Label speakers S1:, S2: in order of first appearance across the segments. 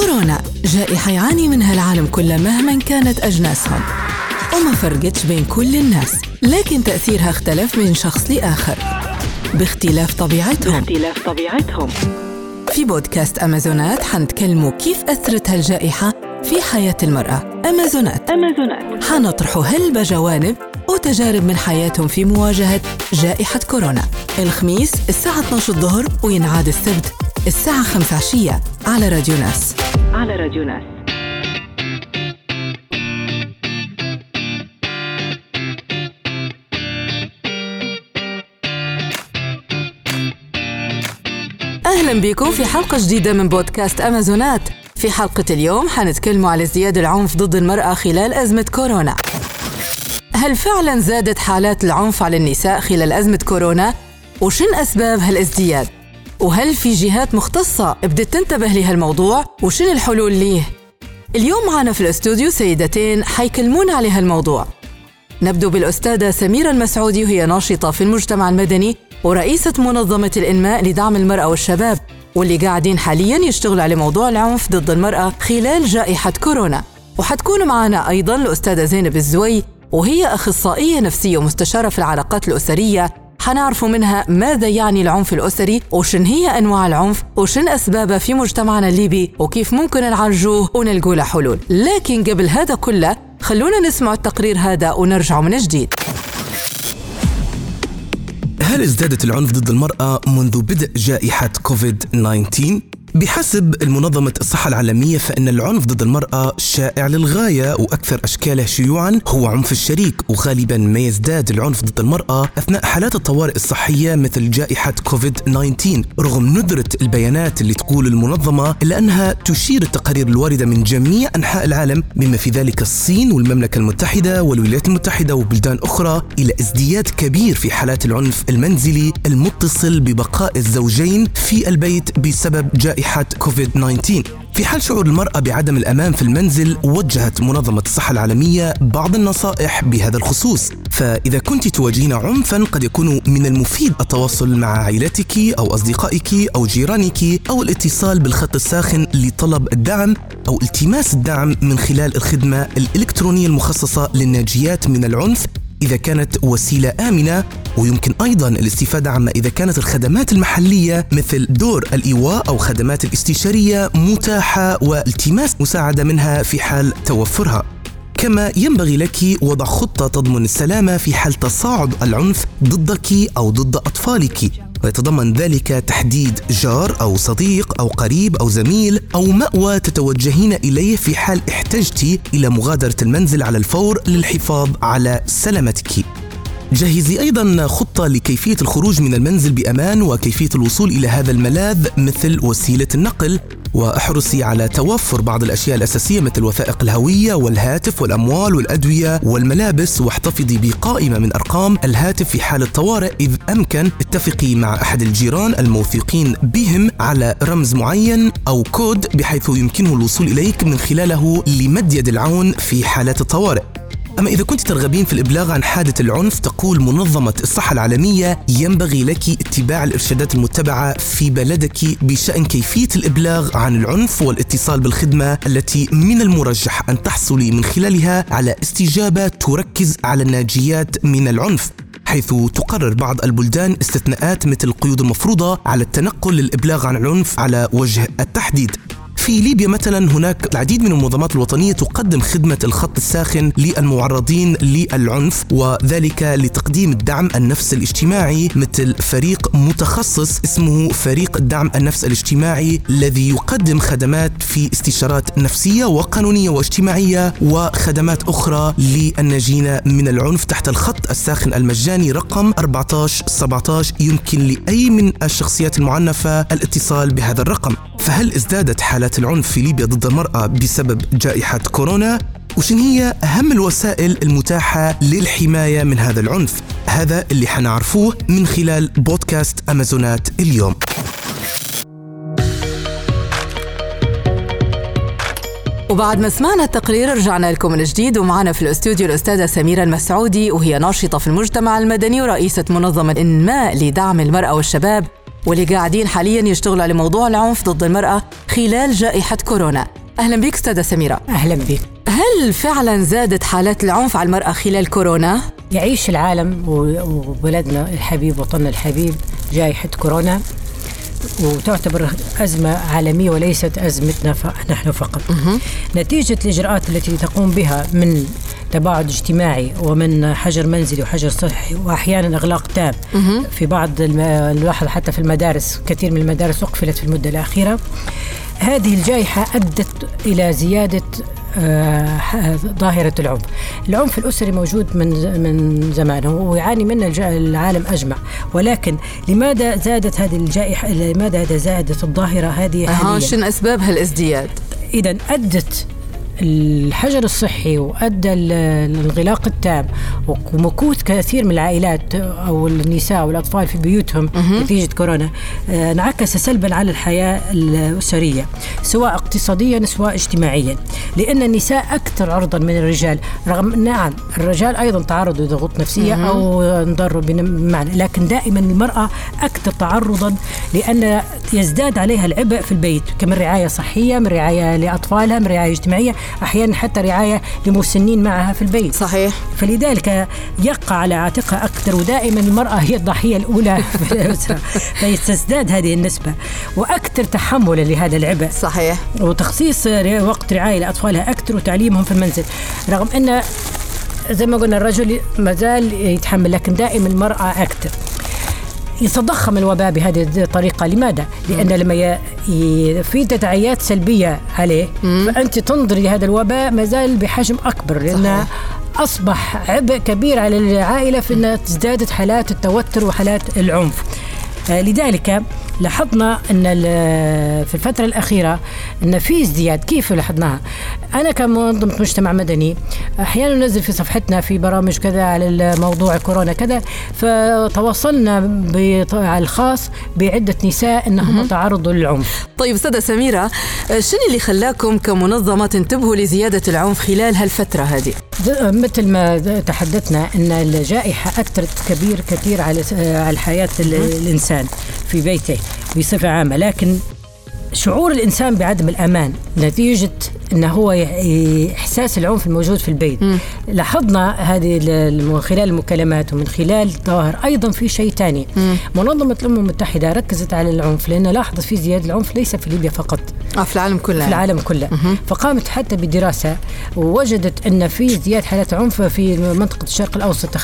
S1: كورونا. جائحة يعاني منها العالم كله مهما كانت أجناسهم. وما فرقتش بين كل الناس لكن تأثيرها اختلف من شخص لآخر. باختلاف طبيعتهم.
S2: باختلاف طبيعتهم.
S1: في بودكاست أمازونات حنتكلموا كيف أثرت هالجائحة في حياة المرأة. أمازونات.
S2: أمازونات.
S1: حنطرحوا هلبة جوانب وتجارب من حياتهم في مواجهة جائحة كورونا. الخميس الساعة 12 الظهر وينعاد السبت. الساعة 5 عشية على راديو ناس
S2: على راديو ناس
S1: أهلا بكم في حلقة جديدة من بودكاست أمازونات في حلقة اليوم حنتكلموا على ازدياد العنف ضد المرأة خلال أزمة كورونا هل فعلا زادت حالات العنف على النساء خلال أزمة كورونا؟ وشن أسباب هالازدياد؟ وهل في جهات مختصة بدت تنتبه لهالموضوع؟ وشن الحلول ليه؟ اليوم معنا في الاستوديو سيدتين حيكلمونا على هالموضوع نبدو بالأستاذة سميرة المسعودي وهي ناشطة في المجتمع المدني ورئيسة منظمة الإنماء لدعم المرأة والشباب واللي قاعدين حاليا يشتغلوا على موضوع العنف ضد المرأة خلال جائحة كورونا وحتكون معنا أيضا الأستاذة زينب الزوي وهي أخصائية نفسية ومستشارة في العلاقات الأسرية حنعرفوا منها ماذا يعني العنف الأسري وشن هي أنواع العنف وشن أسبابها في مجتمعنا الليبي وكيف ممكن نعالجوه ونلقوا له حلول لكن قبل هذا كله خلونا نسمع التقرير هذا ونرجع من جديد
S3: هل ازدادت العنف ضد المرأة منذ بدء جائحة كوفيد 19؟ بحسب المنظمة الصحة العالمية فإن العنف ضد المرأة شائع للغاية وأكثر أشكاله شيوعا هو عنف الشريك وغالبا ما يزداد العنف ضد المرأة أثناء حالات الطوارئ الصحية مثل جائحة كوفيد 19 رغم ندرة البيانات اللي تقول المنظمة إلا أنها تشير التقارير الواردة من جميع أنحاء العالم بما في ذلك الصين والمملكة المتحدة والولايات المتحدة وبلدان أخرى إلى ازدياد كبير في حالات العنف المنزلي المتصل ببقاء الزوجين في البيت بسبب جائحة كوفيد 19 في حال شعور المرأة بعدم الأمان في المنزل وجهت منظمة الصحة العالمية بعض النصائح بهذا الخصوص. فإذا كنت تواجهين عنفا قد يكون من المفيد التواصل مع عائلتك أو أصدقائك أو جيرانك أو الاتصال بالخط الساخن لطلب الدعم أو التماس الدعم من خلال الخدمة الإلكترونية المخصصة للناجيات من العنف إذا كانت وسيلة آمنة ويمكن أيضا الاستفادة عما إذا كانت الخدمات المحلية مثل دور الإيواء أو خدمات الاستشارية متاحة والتماس مساعدة منها في حال توفرها. كما ينبغي لك وضع خطة تضمن السلامة في حال تصاعد العنف ضدك أو ضد أطفالك. ويتضمن ذلك تحديد جار أو صديق أو قريب أو زميل أو مأوى تتوجهين إليه في حال احتجت إلى مغادرة المنزل على الفور للحفاظ على سلامتك. جهزي أيضا خطة لكيفية الخروج من المنزل بأمان وكيفية الوصول إلى هذا الملاذ مثل وسيلة النقل. وأحرصي على توفر بعض الأشياء الأساسية مثل وثائق الهوية والهاتف والأموال والأدوية والملابس. واحتفظي بقائمة من أرقام الهاتف في حال الطوارئ إذ أمكن. اتفقي مع أحد الجيران الموثوقين بهم على رمز معين أو كود بحيث يمكنه الوصول إليك من خلاله لمد يد العون في حالات الطوارئ. أما إذا كنت ترغبين في الإبلاغ عن حادث العنف تقول منظمة الصحة العالمية ينبغي لك اتباع الإرشادات المتبعة في بلدك بشأن كيفية الإبلاغ عن العنف والاتصال بالخدمة التي من المرجح أن تحصلي من خلالها على استجابة تركز على الناجيات من العنف حيث تقرر بعض البلدان استثناءات مثل القيود المفروضة على التنقل للإبلاغ عن العنف على وجه التحديد. في ليبيا مثلا هناك العديد من المنظمات الوطنية تقدم خدمة الخط الساخن للمعرضين للعنف وذلك لتقديم الدعم النفس الاجتماعي مثل فريق متخصص اسمه فريق الدعم النفس الاجتماعي الذي يقدم خدمات في استشارات نفسية وقانونية واجتماعية وخدمات أخرى للناجين من العنف تحت الخط الساخن المجاني رقم 14 17 يمكن لأي من الشخصيات المعنفة الاتصال بهذا الرقم. فهل ازدادت حالات العنف في ليبيا ضد المرأة بسبب جائحة كورونا؟ وشن هي أهم الوسائل المتاحة للحماية من هذا العنف؟ هذا اللي حنعرفوه من خلال بودكاست أمازونات اليوم
S1: وبعد ما سمعنا التقرير رجعنا لكم من جديد ومعنا في الاستوديو الأستاذة سميرة المسعودي وهي ناشطة في المجتمع المدني ورئيسة منظمة إنماء لدعم المرأة والشباب واللي قاعدين حاليا يشتغلوا على موضوع العنف ضد المرأة خلال جائحة كورونا. أهلا بك أستاذة سميرة.
S4: أهلا بك
S1: هل فعلا زادت حالات العنف على المرأة خلال كورونا؟
S4: يعيش العالم وبلدنا الحبيب وطننا الحبيب جائحة كورونا. وتعتبر أزمة عالمية وليست أزمتنا نحن فقط. نتيجة الإجراءات التي تقوم بها من تباعد اجتماعي ومن حجر منزلي وحجر صحي وأحيانا إغلاق تام. في بعض الواحد حتى في المدارس كثير من المدارس اقفلت في المدة الأخيرة. هذه الجائحة أدت إلى زيادة ظاهرة العنف. العنف الأسري موجود من من زمان ويعاني منه العالم أجمع. ولكن لماذا زادت هذه الجائحة لماذا زادت الظاهرة هذه؟
S1: حاليا شنو أسباب هالازدياد
S4: إذا أدت الحجر الصحي وأدى الانغلاق التام ومكوث كثير من العائلات أو النساء والأطفال في بيوتهم نتيجة كورونا آه، انعكس سلبا على الحياة الأسرية سواء اقتصاديا سواء اجتماعيا لأن النساء أكثر عرضا من الرجال. رغم نعم الرجال أيضا تعرضوا لضغوط نفسية أو انضروا بمعنى لكن دائما المرأة أكثر تعرضا لأن يزداد عليها العبء في البيت كمن رعاية صحية من رعاية لأطفالها من رعاية اجتماعية. أحيانا حتى رعاية لمسنين معها في البيت.
S1: صحيح.
S4: فلذلك يقع على عاتقها أكثر ودائما المرأة هي الضحية الأولى في الأسرة. فيستزداد هذه النسبة وأكثر تحملا لهذا العبء.
S1: صحيح.
S4: وتخصيص وقت رعاية لأطفالها أكثر وتعليمهم في المنزل. رغم أن زي ما قلنا الرجل ما زال يتحمل لكن دائما المرأة أكثر. يتضخم الوباء بهذه الطريقة. لماذا؟ لأن لما ي... في تداعيات سلبية عليه فأنت تنظري لهذا الوباء ما زال بحجم أكبر لأن أصبح عبء كبير على العائلة في إنها تزدادت حالات التوتر وحالات العنف. آه، لذلك لاحظنا إن في الفترة الأخيرة إن في ازدياد. كيف لاحظناها؟ أنا كمنظمه مجتمع مدني أحيانا ننزل في صفحتنا في برامج كذا على موضوع كورونا كذا فتواصلنا على الخاص بعدة نساء إنهم تعرضوا للعنف.
S1: طيب أستاذة سميرة شنو اللي خلاكم كمنظمه تنتبهوا لزيادة العنف خلال هالفترة هذه؟
S4: مثل ما تحدثنا إن الجائحة اثرت كبير كثير على على حياة الإنسان في بيته بصفة عامة لكن شعور الإنسان بعدم الأمان نتيجه انه هو إحساس العنف الموجود في البيت. م. لاحظنا هذه من خلال المكالمات ومن خلال الظواهر أيضا في شيء ثاني. منظمة الأمم المتحدة ركزت على العنف لأن لاحظت في زيادة العنف ليس في ليبيا فقط.
S1: آه في العالم كله.
S4: في العالم كله. م. فقامت حتى بدراسة ووجدت إن في زيادة حالات عنف في منطقة الشرق الأوسط.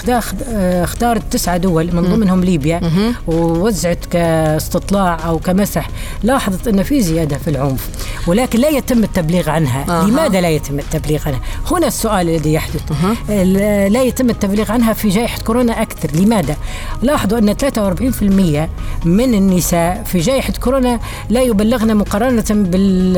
S4: اختارت تسعة دول من ضمنهم ليبيا. ووزعت كاستطلاع أو كمسح. لاحظت إن في زيادة في العنف ولكن لا يتم التبليغ عنها أه. لماذا لا يتم التبليغ عنها هنا السؤال الذي يحدث أه. لا يتم التبليغ عنها في جائحة كورونا أكثر لماذا لاحظوا أن 43% من النساء في جائحة كورونا لا يبلغن مقارنة بال...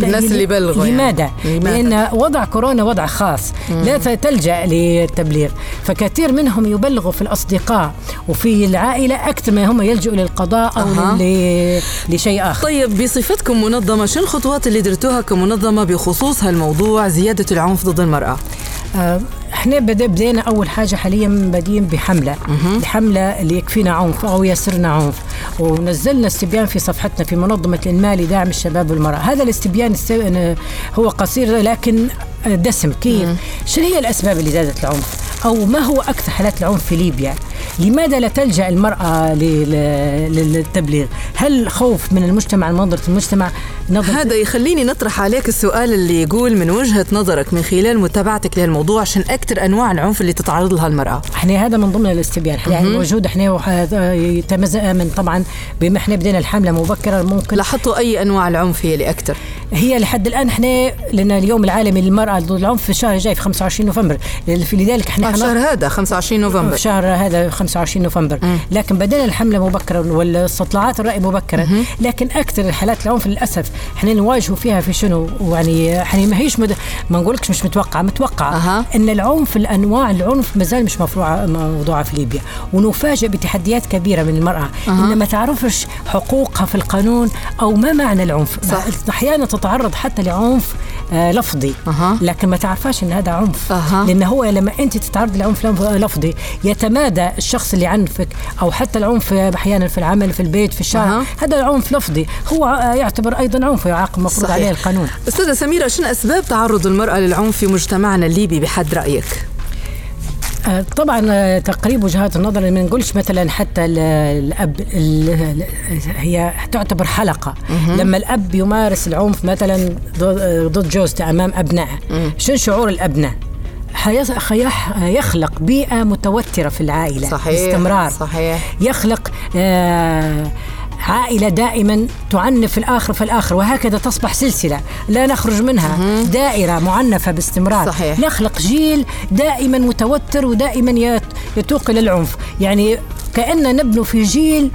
S1: بالناس اللي بلغوا
S4: لماذا؟ يعني. لأن وضع كورونا وضع خاص مم. لا تلجأ للتبليغ فكثير منهم يبلغوا في الأصدقاء وفي العائلة أكثر ما هم يلجؤوا للقضاء أو أه. لشيء آخر
S1: طيب بصفتكم منظمة شو الخطوات اللي درتوها كمنظمة بخصوص هالموضوع زيادة العنف ضد المرأة؟
S4: آه إحنا بدا بدينا أول حاجة حاليا بادين بحملة. الحملة اللي يكفينا عنف أو يسرنا عنف. ونزلنا استبيان في صفحتنا في منظمة المال لدعم الشباب والمرأة. هذا الاستبيان هو قصير لكن دسم. كيف؟ شنو هي الأسباب اللي زادت العنف؟ أو ما هو أكثر حالات العنف في ليبيا؟ لماذا لا تلجأ المرأة للتبليغ؟ هل خوف من المجتمع نظرة المجتمع
S1: نظرة هذا يخليني نطرح عليك السؤال اللي يقول من وجهة نظرك من خلال متابعتك لهالموضوع عشان أكثر أنواع العنف اللي تتعرض لها المرأة.
S4: إحنا هذا من ضمن الاستبيان يعني موجود إحنا يتمزق من طبعا بما إحنا بدينا الحملة مبكرا ممكن
S1: لاحظتوا أي أنواع العنف هي اللي أكثر؟
S4: هي لحد الآن إحنا لأن اليوم العالمي للمرأة ضد العنف في الشهر الجاي في 25 نوفمبر لذلك إحنا
S1: الشهر هذا 25 نوفمبر
S4: في شهر هذا 25 نوفمبر. لكن بدينا الحملة مبكرا والاستطلاعات الرأي مبكرا م. لكن أكثر الحالات العنف للاسف إحنا نواجهوا فيها في شنو يعني إحنا ما هيش مد... ما نقولكش مش متوقعه متوقعه أه. إن العنف الأنواع العنف ما زال مش مفروعه موضوعه في ليبيا ونفاجئ بتحديات كبيرة من المرأة أه. إن ما تعرفش حقوقها في القانون أو ما معنى العنف
S1: صح.
S4: أحيانا تتعرض حتى لعنف آه لفظي
S1: أها.
S4: لكن ما تعرفاش إن هذا عنف
S1: أها.
S4: لأن هو لما أنت تتعرض لعنف لف- لفظي يتمادى الشخص اللي عنفك أو حتى العنف أحيانا في العمل في البيت في الشارع. هذا عنف لفظي. هو يعتبر أيضا عنف يعاقب مفروض. عليه القانون.
S1: أستاذة سميرة شنو أسباب تعرض المرأة للعنف في مجتمعنا الليبي بحد رأيك؟
S4: آه، طبعا آه، تقريب وجهات النظر ما نقولش مثلا حتى ال- الأب ال- ال- هي تعتبر حلقة. لما الأب يمارس العنف مثلا ضد- جوزته أمام أبنائه شنو شعور الأبناء؟ يخلق بيئة متوترة في العائلة باستمرار.
S1: صحيح.
S4: يخلق آه عائلة دائما تعنف الآخر فالآخر وهكذا تصبح سلسلة لا نخرج منها دائرة معنفة باستمرار.
S1: صحيح.
S4: نخلق جيل دائما متوتر ودائما يت- يتوق إلى العنف. يعني كأن نبنو في جيل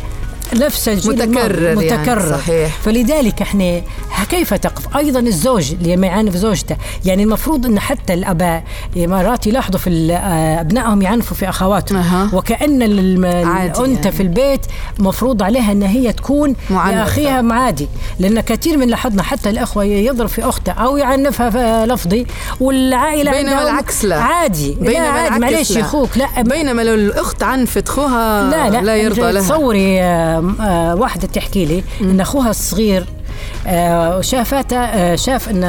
S4: نفس الجيل
S1: متكرر
S4: الماضي.
S1: يعني،
S4: متكرر.
S1: صحيح.
S4: فلذلك إحنا كيف تقف؟ أيضا الزوج اللي ما يعاني في زوجته. يعني المفروض إن حتى الأباء مرات يلاحظوا في آه، أبنائهم يعنفوا في اخواتهم الم-
S1: عادي
S4: الأنثى
S1: يعني.
S4: في البيت مفروض عليها إن هي تكون
S1: معنفة.
S4: لاخيها معادي. لأن كثير من لاحظنا حتى الأخوة يضرب في أخته أو يعنفها لفظي والعائلة
S1: بينما العكس لا.
S4: عادي.
S1: بينما
S4: لا عادي
S1: العكس
S4: معلش أخوك لا.
S1: بينما لو الأخت عنفت خوها
S4: لا لا
S1: لا يرضى لها.
S4: تصوري آه، واحدة تحكي لي إن أخوها الصغير آه، شافته آه، شاف إن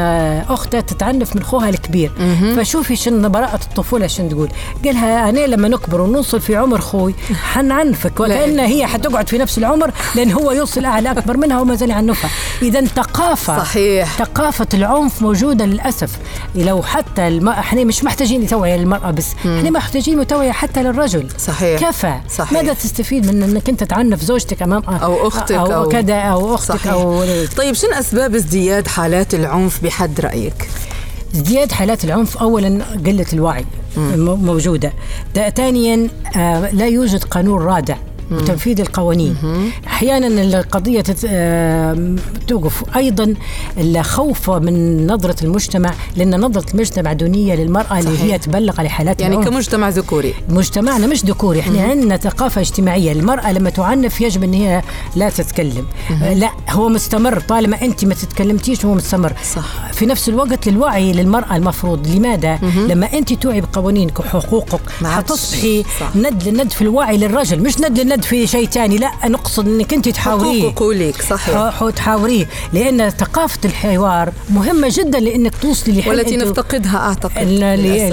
S4: اخته تتعنف من اخوها الكبير. فشوفي شن براءة الطفولة شن تقول. قالها أنا لما نكبر ونوصل في عمر خوي حنعنفك وكأن هي حتقعد في نفس العمر لأن هو يوصل اعلى أكبر منها وما زال يعنفها. اذا ثقافة
S1: صحيح.
S4: ثقافة العنف موجودة للأسف. لو حتى الم... إحنا مش محتاجين توعية للمرأة بس إحنا محتاجين توعية حتى للرجل.
S1: صحيح.
S4: كفى.
S1: صحيح.
S4: ماذا تستفيد من إنك أنت تعنف زوجتك أمام
S1: أو أختك
S4: أو,
S1: أو-
S4: كذا أو أختك
S1: صحيح.
S4: أو
S1: طيب شنو أسباب ازدياد حالات العنف بحد رأيك؟
S4: ازدياد حالات العنف اولا قلة الوعي م- موجودة. ثانيا آه، لا يوجد قانون رادع وتنفيذ القوانين. أحيانا القضية آه، توقف. أيضا الخوف من نظرة المجتمع لأن نظرة المجتمع دونية للمرأة اللي
S1: صحيح.
S4: هي تبلغ على حالات
S1: يعني
S4: العنف.
S1: كمجتمع ذكوري.
S4: مجتمعنا مش ذكوري. إحنا عندنا ثقافة اجتماعية. المرأة لما تعنف يجب إن هي لا تتكلم. لا هو مستمر. طالما أنت ما تتكلمتيش هو مستمر.
S1: صح.
S4: في نفس الوقت للوعي للمرأة المفروض. لماذا؟ لما أنت توعي بقوانينك وحقوقك
S1: صح.
S4: ند للند في الوعي للرجل. مش ند للند في شيء ثاني لا نقصد إنك أنت تحاوريه
S1: حقوقه ليك صحيح
S4: تحاوريه لأن ثقافة الحوار مهمة جدا لأنك توصلي لحل
S1: والتي نفتقدها أعتقد.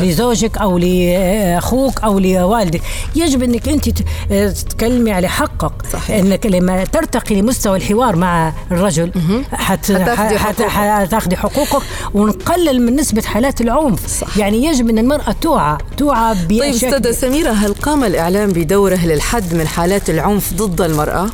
S4: لزوجك أو لأخوك أو لوالدك يجب إنك أنت تتكلمي على حقك
S1: صحيح.
S4: إنك لما ترتقي لمستوى الحوار مع الرجل حت
S1: حتاخدي
S4: حت-
S1: حقوقك.
S4: حقوقك ونقلل من نسبة حالات العنف
S1: صح.
S4: يعني يجب إن المرأة توعى توعى
S1: طيب
S4: أستاذة.
S1: سميرة هل قام الإعلام بدوره للحد من حالات العنف ضد المرأة؟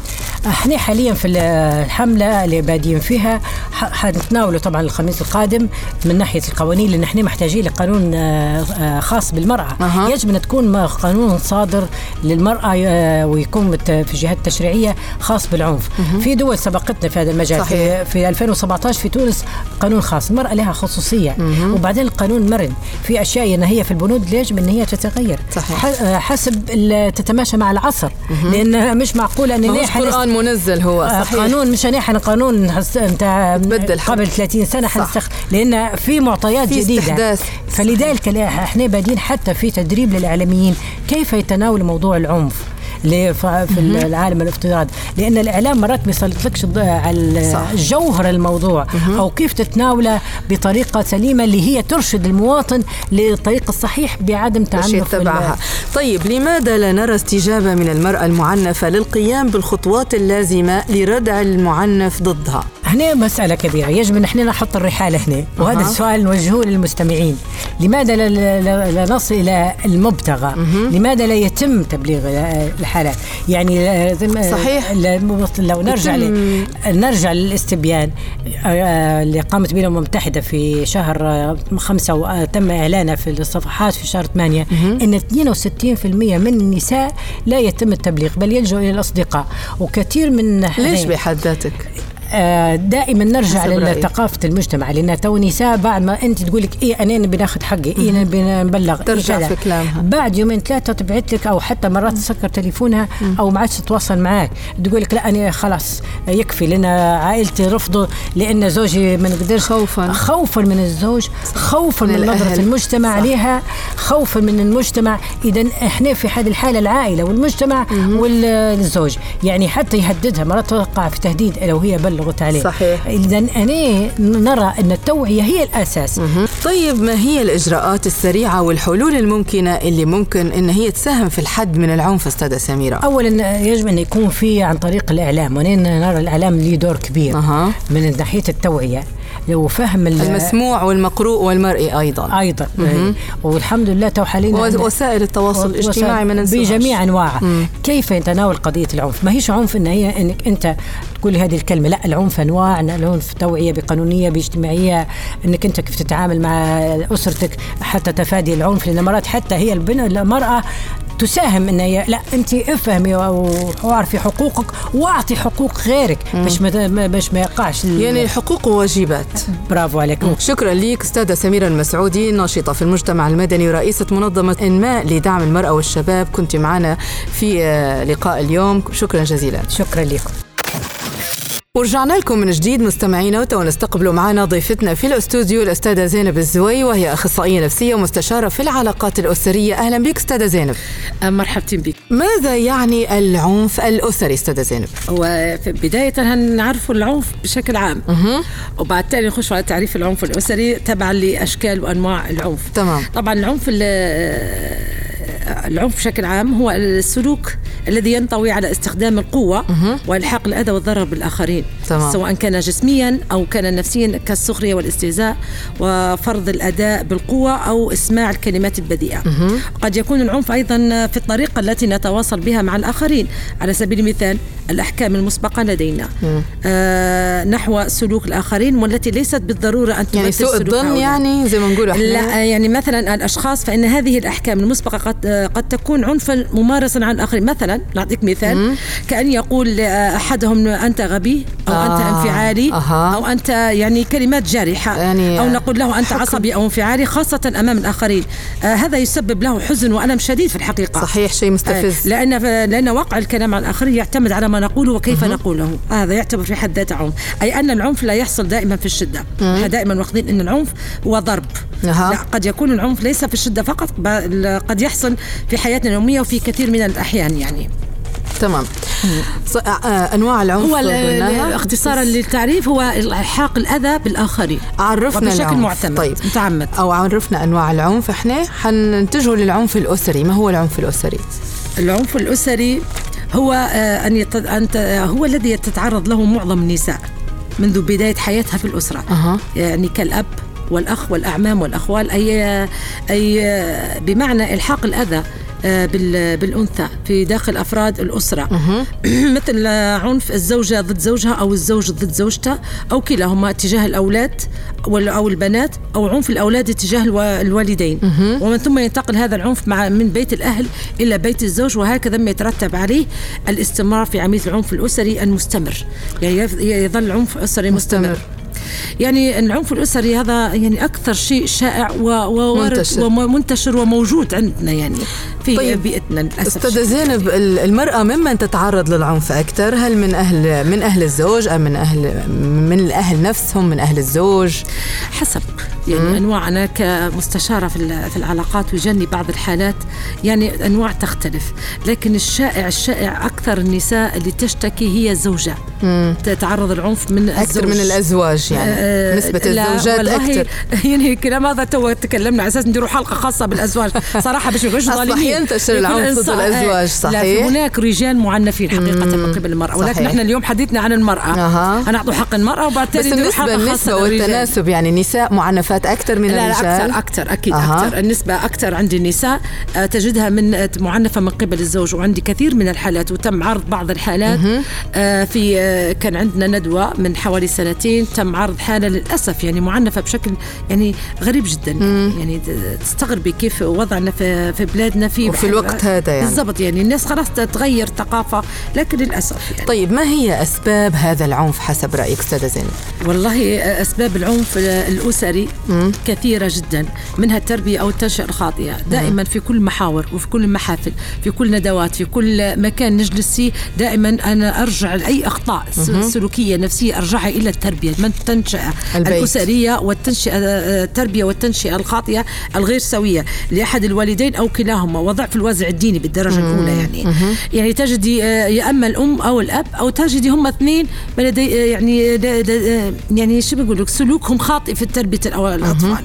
S4: إحنا حاليا في الحملة اللي بادين فيها ح- حنتناوله طبعا الخميس القادم من ناحية القوانين لأن إحنا محتاجين لقانون آه، آه، خاص بالمرأة.
S1: أها.
S4: يجب أن تكون قانون صادر للمرأة آه، ويكون في الجهات التشريعيه خاص بالعنف. في دول سبقتنا في هذا المجال.
S1: صحيح.
S4: في, في 2017 في تونس قانون خاص المرأة لها خصوصية. وبعدين القانون مرن. في أشياء ان هي في البنود يجب أن هي تتغير.
S1: صحيح.
S4: حسب تتماشى مع العصر. لأن مش معقول ان نحن
S1: قرآن منزل هو.
S4: آه،
S1: صحيح.
S4: قانون مش نحن قانون
S1: حق.
S4: قبل 30 سنة حنستخ لأن في معطيات
S1: في
S4: جديدة.
S1: استحداث.
S4: فلذلك إحنا بادين حتى في تدريب للإعلاميين كيف يتناولوا موضوع العنف. في العالم الافتراضي لأن الإعلام مرات ما يسلطلكش على
S1: صح.
S4: جوهر الموضوع أو كيف تتناوله بطريقة سليمة اللي هي ترشد المواطن للطريق الصحيح بعدم تعنف
S1: يتبعها. طيب لماذا لا نرى استجابة من المرأة المعنفة للقيام بالخطوات اللازمة لردع المعنف ضدها؟
S4: هنا مسألة كبيرة. يجب أن إحنا نحط الرحال هنا. وهذا
S1: أها.
S4: السؤال نوجهه للمستمعين. لماذا لا, لا, لا نصل إلى المبتغى؟ لماذا لا يتم تبليغ الحالات؟ يعني لازم
S1: صحيح.
S4: لو نرجع ل- نرجع للاستبيان آه، اللي قامت به الأمم المتحدة في شهر آه، خمسة وتم إعلانه في الصفحات في شهر ثمانية أن 62% من النساء لا يتم التبليغ بل يلجأ إلى الأصدقاء. وكثير من
S1: ليش بحد ذاتك؟
S4: آه، دائما نرجع. لثقافة المجتمع لأن تو نساء بعد ما أنت تقول لك إيه أنا نبي ناخذ حقي أنا نبي نبلغ
S1: ترجع
S4: إيه
S1: في. كلامها.
S4: بعد يومين ثلاثة تبعت لك أو حتى مرات تسكر تليفونها أو ما عادش تتواصل معك تقول لك لا أنا خلاص يكفي لأن عائلتي رفضوا لأن زوجي ما نقدرش
S1: خوفاً.
S4: خوفا من الزوج خوفا
S1: من
S4: من,
S1: نظرة.
S4: المجتمع
S1: صح.
S4: عليها خوفا من المجتمع إذا إحنا في هذه الحالة العائلة والمجتمع والزوج يعني حتى يهددها مرات توقع في تهديد لو هي بلغت عليه
S1: صحيح.
S4: اذا أنا نرى أن التوعية هي الأساس
S1: طيب ما هي الإجراءات السريعة والحلول الممكنة اللي ممكن إن هي تساهم في الحد من العنف أستاذة سميرة؟
S4: اولا يجب أن يكون في عن طريق الإعلام ونحن نرى الإعلام له دور كبير
S1: أها.
S4: من ناحية التوعية وفهم ال-
S1: المسموع والمقروء والمرئي أيضا.
S4: أيضا. والحمد لله تو حاليا
S1: وسائل التواصل الاجتماعي ما ننساهاش.
S4: بجميع أنواعها. كيف يتناول قضية العنف؟ ما هيش عنف إن هي انك أنت تقول هذه الكلمة لا العنف أنواع العنف توعية بقانونية باجتماعية إنك أنت كيف تتعامل مع أسرتك حتى تفادي العنف لأن مرات حتى هي البنت المرأة تساهم إن هي لا أنت افهمي و- واعرفي حقوقك واعطي حقوق غيرك باش ما باش ما يقعش
S1: يعني حقوق وواجبات.
S4: برافو عليك.
S1: شكرا لك أستاذة سميرة المسعودي ناشطة في المجتمع المدني ورئيسة منظمة انماء لدعم المرأة والشباب. كنت معنا في آه، لقاء اليوم. شكرا جزيلا.
S4: شكرا لكم.
S1: ورجعنا لكم من جديد مستمعينا وتو نستقبلوا معنا ضيفتنا في الاستوديو الأستاذة زينب الزوي وهي أخصائية نفسية ومستشارة في العلاقات الأسرية. أهلا بك أستاذة زينب.
S5: مرحبتين بك.
S1: ماذا يعني العنف الأسري أستاذة زينب؟
S5: وبداية هنعرف العنف بشكل عام. وبعد تالي نخش على تعريف العنف الأسري تبعا لأشكال وأنواع العنف.
S1: تمام.
S5: طبعا العنف ال- العنف بشكل عام هو السلوك الذي ينطوي على استخدام القوة وإلحاق الأذى والضرر بالآخرين.
S1: تمام.
S5: سواء كان جسميا أو كان نفسيا كالسخرية والاستهزاء وفرض الأداء بالقوة أو إسماع الكلمات البذيئة. قد يكون العنف أيضا في الطريقة التي نتواصل بها مع الآخرين. على سبيل المثال الأحكام المسبقة لدينا. آه نحو سلوك الآخرين والتي ليست بالضرورة أن
S1: يعني سوء الظن. يعني زي ما نقول
S5: لا يعني مثلا الأشخاص فإن هذه الأحكام المسبقة قد قد تكون عنفا ممارسا على الآخرين. مثلا نعطيك مثال. كأن يقول أحدهم أنت غبي أو
S1: آه.
S5: انت انفعالي
S1: أها.
S5: أو أنت يعني كلمات جارحة
S1: يعني
S5: أو نقول له أنت عصبي أو انفعالي خاصة أمام الآخرين. آه هذا يسبب له حزن وألم شديد في الحقيقة.
S1: صحيح شيء مستفز.
S5: لأن لأن واقع الكلام عن الآخرين يعتمد على ما نقوله وكيف نقوله. هذا يعتبر في حد ذاته عنف. أي أن العنف لا يحصل دائما في الشدة. إحنا دائما واخذين إن العنف هو ضرب.
S1: أها.
S5: لا قد يكون العنف ليس في الشدة فقط بل قد يحصل في حياتنا اليومية وفي كثير من الأحيان يعني.
S1: تمام. ص- آه، أنواع العنف
S5: هو. اختصارا للتعريف هو الحاق الأذى بالآخرين.
S1: عرفنا العنف.
S5: معتمد
S1: طيب.
S5: متعمد.
S1: أو عرفنا أنواع العنف. إحنا حنتجه للعنف الأسري. ما هو العنف الأسري؟
S5: العنف الأسري هو آه، أن يت... أن ت... هو الذي تتعرض له معظم النساء منذ بداية حياتها في الأسرة.
S1: أها.
S5: يعني كالأب والأخ والأعمام والأخوال. أي أي آه، بمعنى إلحاق الأذى آه، بال- بالأنثى في داخل أفراد الأسرة. مثل عنف الزوجة ضد زوجها أو الزوج ضد زوجته أو كلاهما تجاه الأولاد وال- أو البنات أو عنف الأولاد تجاه الوا- الوالدين. ومن ثم ينتقل هذا العنف مع من بيت الأهل إلى بيت الزوج وهكذا ما يترتب عليه الاستمرار في عمليه العنف الأسري المستمر. يعني يظل عنف أسري مستمر,
S1: مستمر.
S5: يعني العنف الأسري هذا يعني أكثر شيء شائع و- ووارد
S1: منتشر.
S5: ومنتشر وموجود عندنا يعني. في
S1: طيب،
S5: بيئتنا للأسف.
S1: أستاذة زينب ال- المرأة ممن تتعرض للعنف أكثر هل من أهل من أهل الزوج أم من أهل من الأهل نفسهم من أهل الزوج؟
S5: حسب يعني انواع أنا كمستشارة في في العلاقات ويجني بعض الحالات يعني أنواع تختلف لكن الشائع الشائع أكثر النساء اللي تشتكي هي الزوجة. تتعرض العنف من
S1: أكثر
S5: الزوج.
S1: من الأزواج يعني
S5: آه،
S1: نسبة
S5: لا،
S1: الزوجات أكثر.
S5: يعني كلام هذا تو تكلمنا على أساس نديروا حلقة خاصة بالأزواج. صراحة باش
S1: أصبح
S5: ظالمين.
S1: ينتشر العنف ضد
S5: لا
S1: صحيح.
S5: في هناك رجال معنفين حقيقة من قبل المرأة ولكن
S1: صحيح.
S5: إحنا اليوم حديثنا عن المرأة
S1: أها.
S5: نعطوا حق المرأة وبعد
S1: بس النسبة
S5: النسبة.
S1: والتناسب يعني نساء معنفات أكثر من
S5: لا لا
S1: الرجال
S5: أكثر أكثر
S1: أكيد.
S5: أكثر النسبة أكثر عند النساء آه، تجدها من آه، معنفة من قبل الزوج وعندي كثير من الحالات وتم عرض بعض الحالات آه، في كان عندنا ندوة من حوالي سنتين تم عرض حالة للأسف يعني معنفة بشكل يعني غريب جدا يعني تستغربي كيف وضعنا في بلادنا في في
S1: وفي الوقت هذا يعني.
S5: بالضبط يعني الناس خلاص تغير ثقافة لكن للأسف يعني.
S1: طيب ما هي أسباب هذا العنف حسب رأيك أستاذة زينب؟
S5: والله أسباب العنف الأسري كثيرة جدا منها التربية أو التنشئة الخاطئة. دائما في كل محاور وفي كل المحافل في كل ندوات في كل مكان نجلس فيه دائما أنا أرجع لأي أخطاء سلوكية نفسية أرجعها إلى التربية من التنشئة
S1: البيت.
S5: الأسرية والتنشئة التربية والتنشئة الخاطئة الغير سوية لأحد الوالدين أو كلاهما. وضعف الوازع الديني بالدرجة الأولى يعني. يعني تجدي آه، يا أما الأم أو الأب أو تجدي هم اثنين لدي يعني د- يعني شو بقول لك سلوكهم خاطئ في تربيه الأطفال.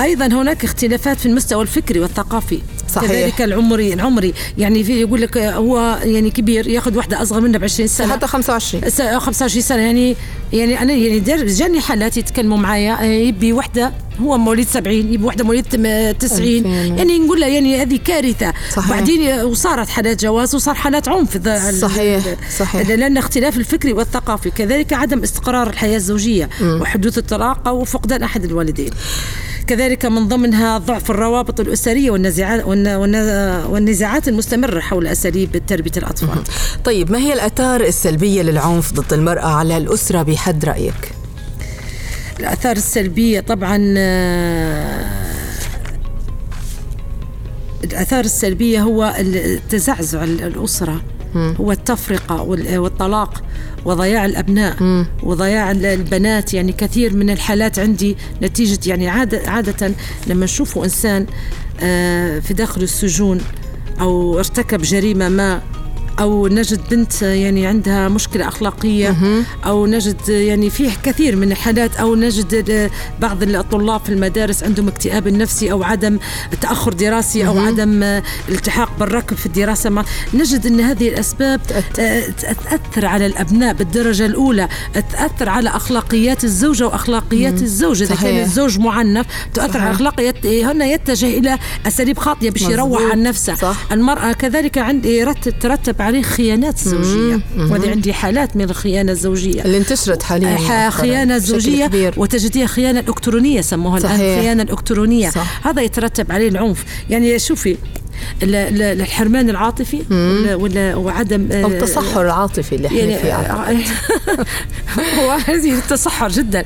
S5: أيضا هناك اختلافات في المستوى الفكري والثقافي.
S1: صحيح.
S5: كذلك العمري العمري. يعني في يقول لك آه، هو يعني كبير ياخذ واحدة أصغر منه ب 20 سنة.
S1: حتى 25
S5: س- 25 سنة. يعني يعني أنا يعني جاني حالات يتكلموا معايا آه، يبي وحدة هو مواليد 70 يبي وحدة مواليد تم- 90
S1: ألفين.
S5: يعني نقول له يعني هذه كارثة.
S1: صحيح.
S5: بعدين آه، وصارت حالات جواز وصار حالات عنف.
S1: صحيح، صحيح.
S5: لأن اختلاف الفكري والثقافي كذلك عدم استقرار الحياة الزوجية وحدوث الطلاق أو فقدان أحد الوالدين. كذلك من ضمنها ضعف الروابط الأسرية والنزاعات والن- والن- والنزاعات المستمرة حول أساليب تربية الأطفال.
S1: طيب ما هي الآثار السلبية للعنف ضد المرأة على الأسرة بحد رأيك؟
S5: الآثار السلبية طبعا آه، الآثار السلبية هو التزعزع ال- هو التفرقة وال- والطلاق وضياع الأبناء وضياع ال- البنات يعني كثير من الحالات عندي نتيجة يعني عادة, عادة لما نشوفوا إنسان آه، في داخل السجون أو ارتكب جريمة ما أو نجد بنت يعني عندها مشكلة أخلاقية أو نجد يعني فيه كثير من الحالات أو نجد بعض الطلاب في المدارس عندهم اكتئاب نفسي أو عدم تأخر دراسي أو عدم التحاق بالركب في الدراسة. ما نجد أن هذه الأسباب تأثر. على الأبناء بالدرجة الأولى تأثر على أخلاقيات الزوجة وأخلاقيات الزوج. إذا كان
S1: صحيح.
S5: الزوج معنف تؤثر على أخلاقيات هنا يتجه إلى أساليب خاطئة باش يروح. عن نفسه.
S1: صح.
S5: المرأة كذلك عندي رت- ترتب عليه خيانات زوجية وهذه عندي حالات من الخيانة الزوجية
S1: اللي انتشرت حاليا
S5: ح-
S1: مؤخراً
S5: خيانة زوجية. وتجديها خيانة إلكترونية سموها الآن. خيانة إلكترونية
S1: صح.
S5: هذا يترتب عليه العنف يعني شوفي الحرمان العاطفي ولا, ولا وعدم
S1: أو
S5: آه،
S1: التصحر العاطفي اللي إحنا
S5: يعني
S1: فيه أعتقد.
S5: هو هذه التصحر جدا.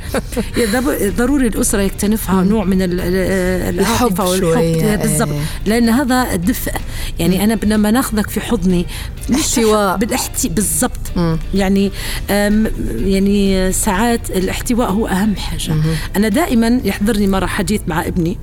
S5: ضروري الأسرة يكتنفها نوع من ال- ال-
S1: الحب
S5: العاطفة
S1: شوية،
S5: والحب بالضبط.
S1: إيه.
S5: لأن هذا الدفء يعني أنا لما ناخذك في حضني
S1: احتواء.
S5: بالاحتي بالضبط. يعني يعني ساعات الاحتواء هو أهم حاجة. أنا دائما يحضرني مرة حديث مع ابني.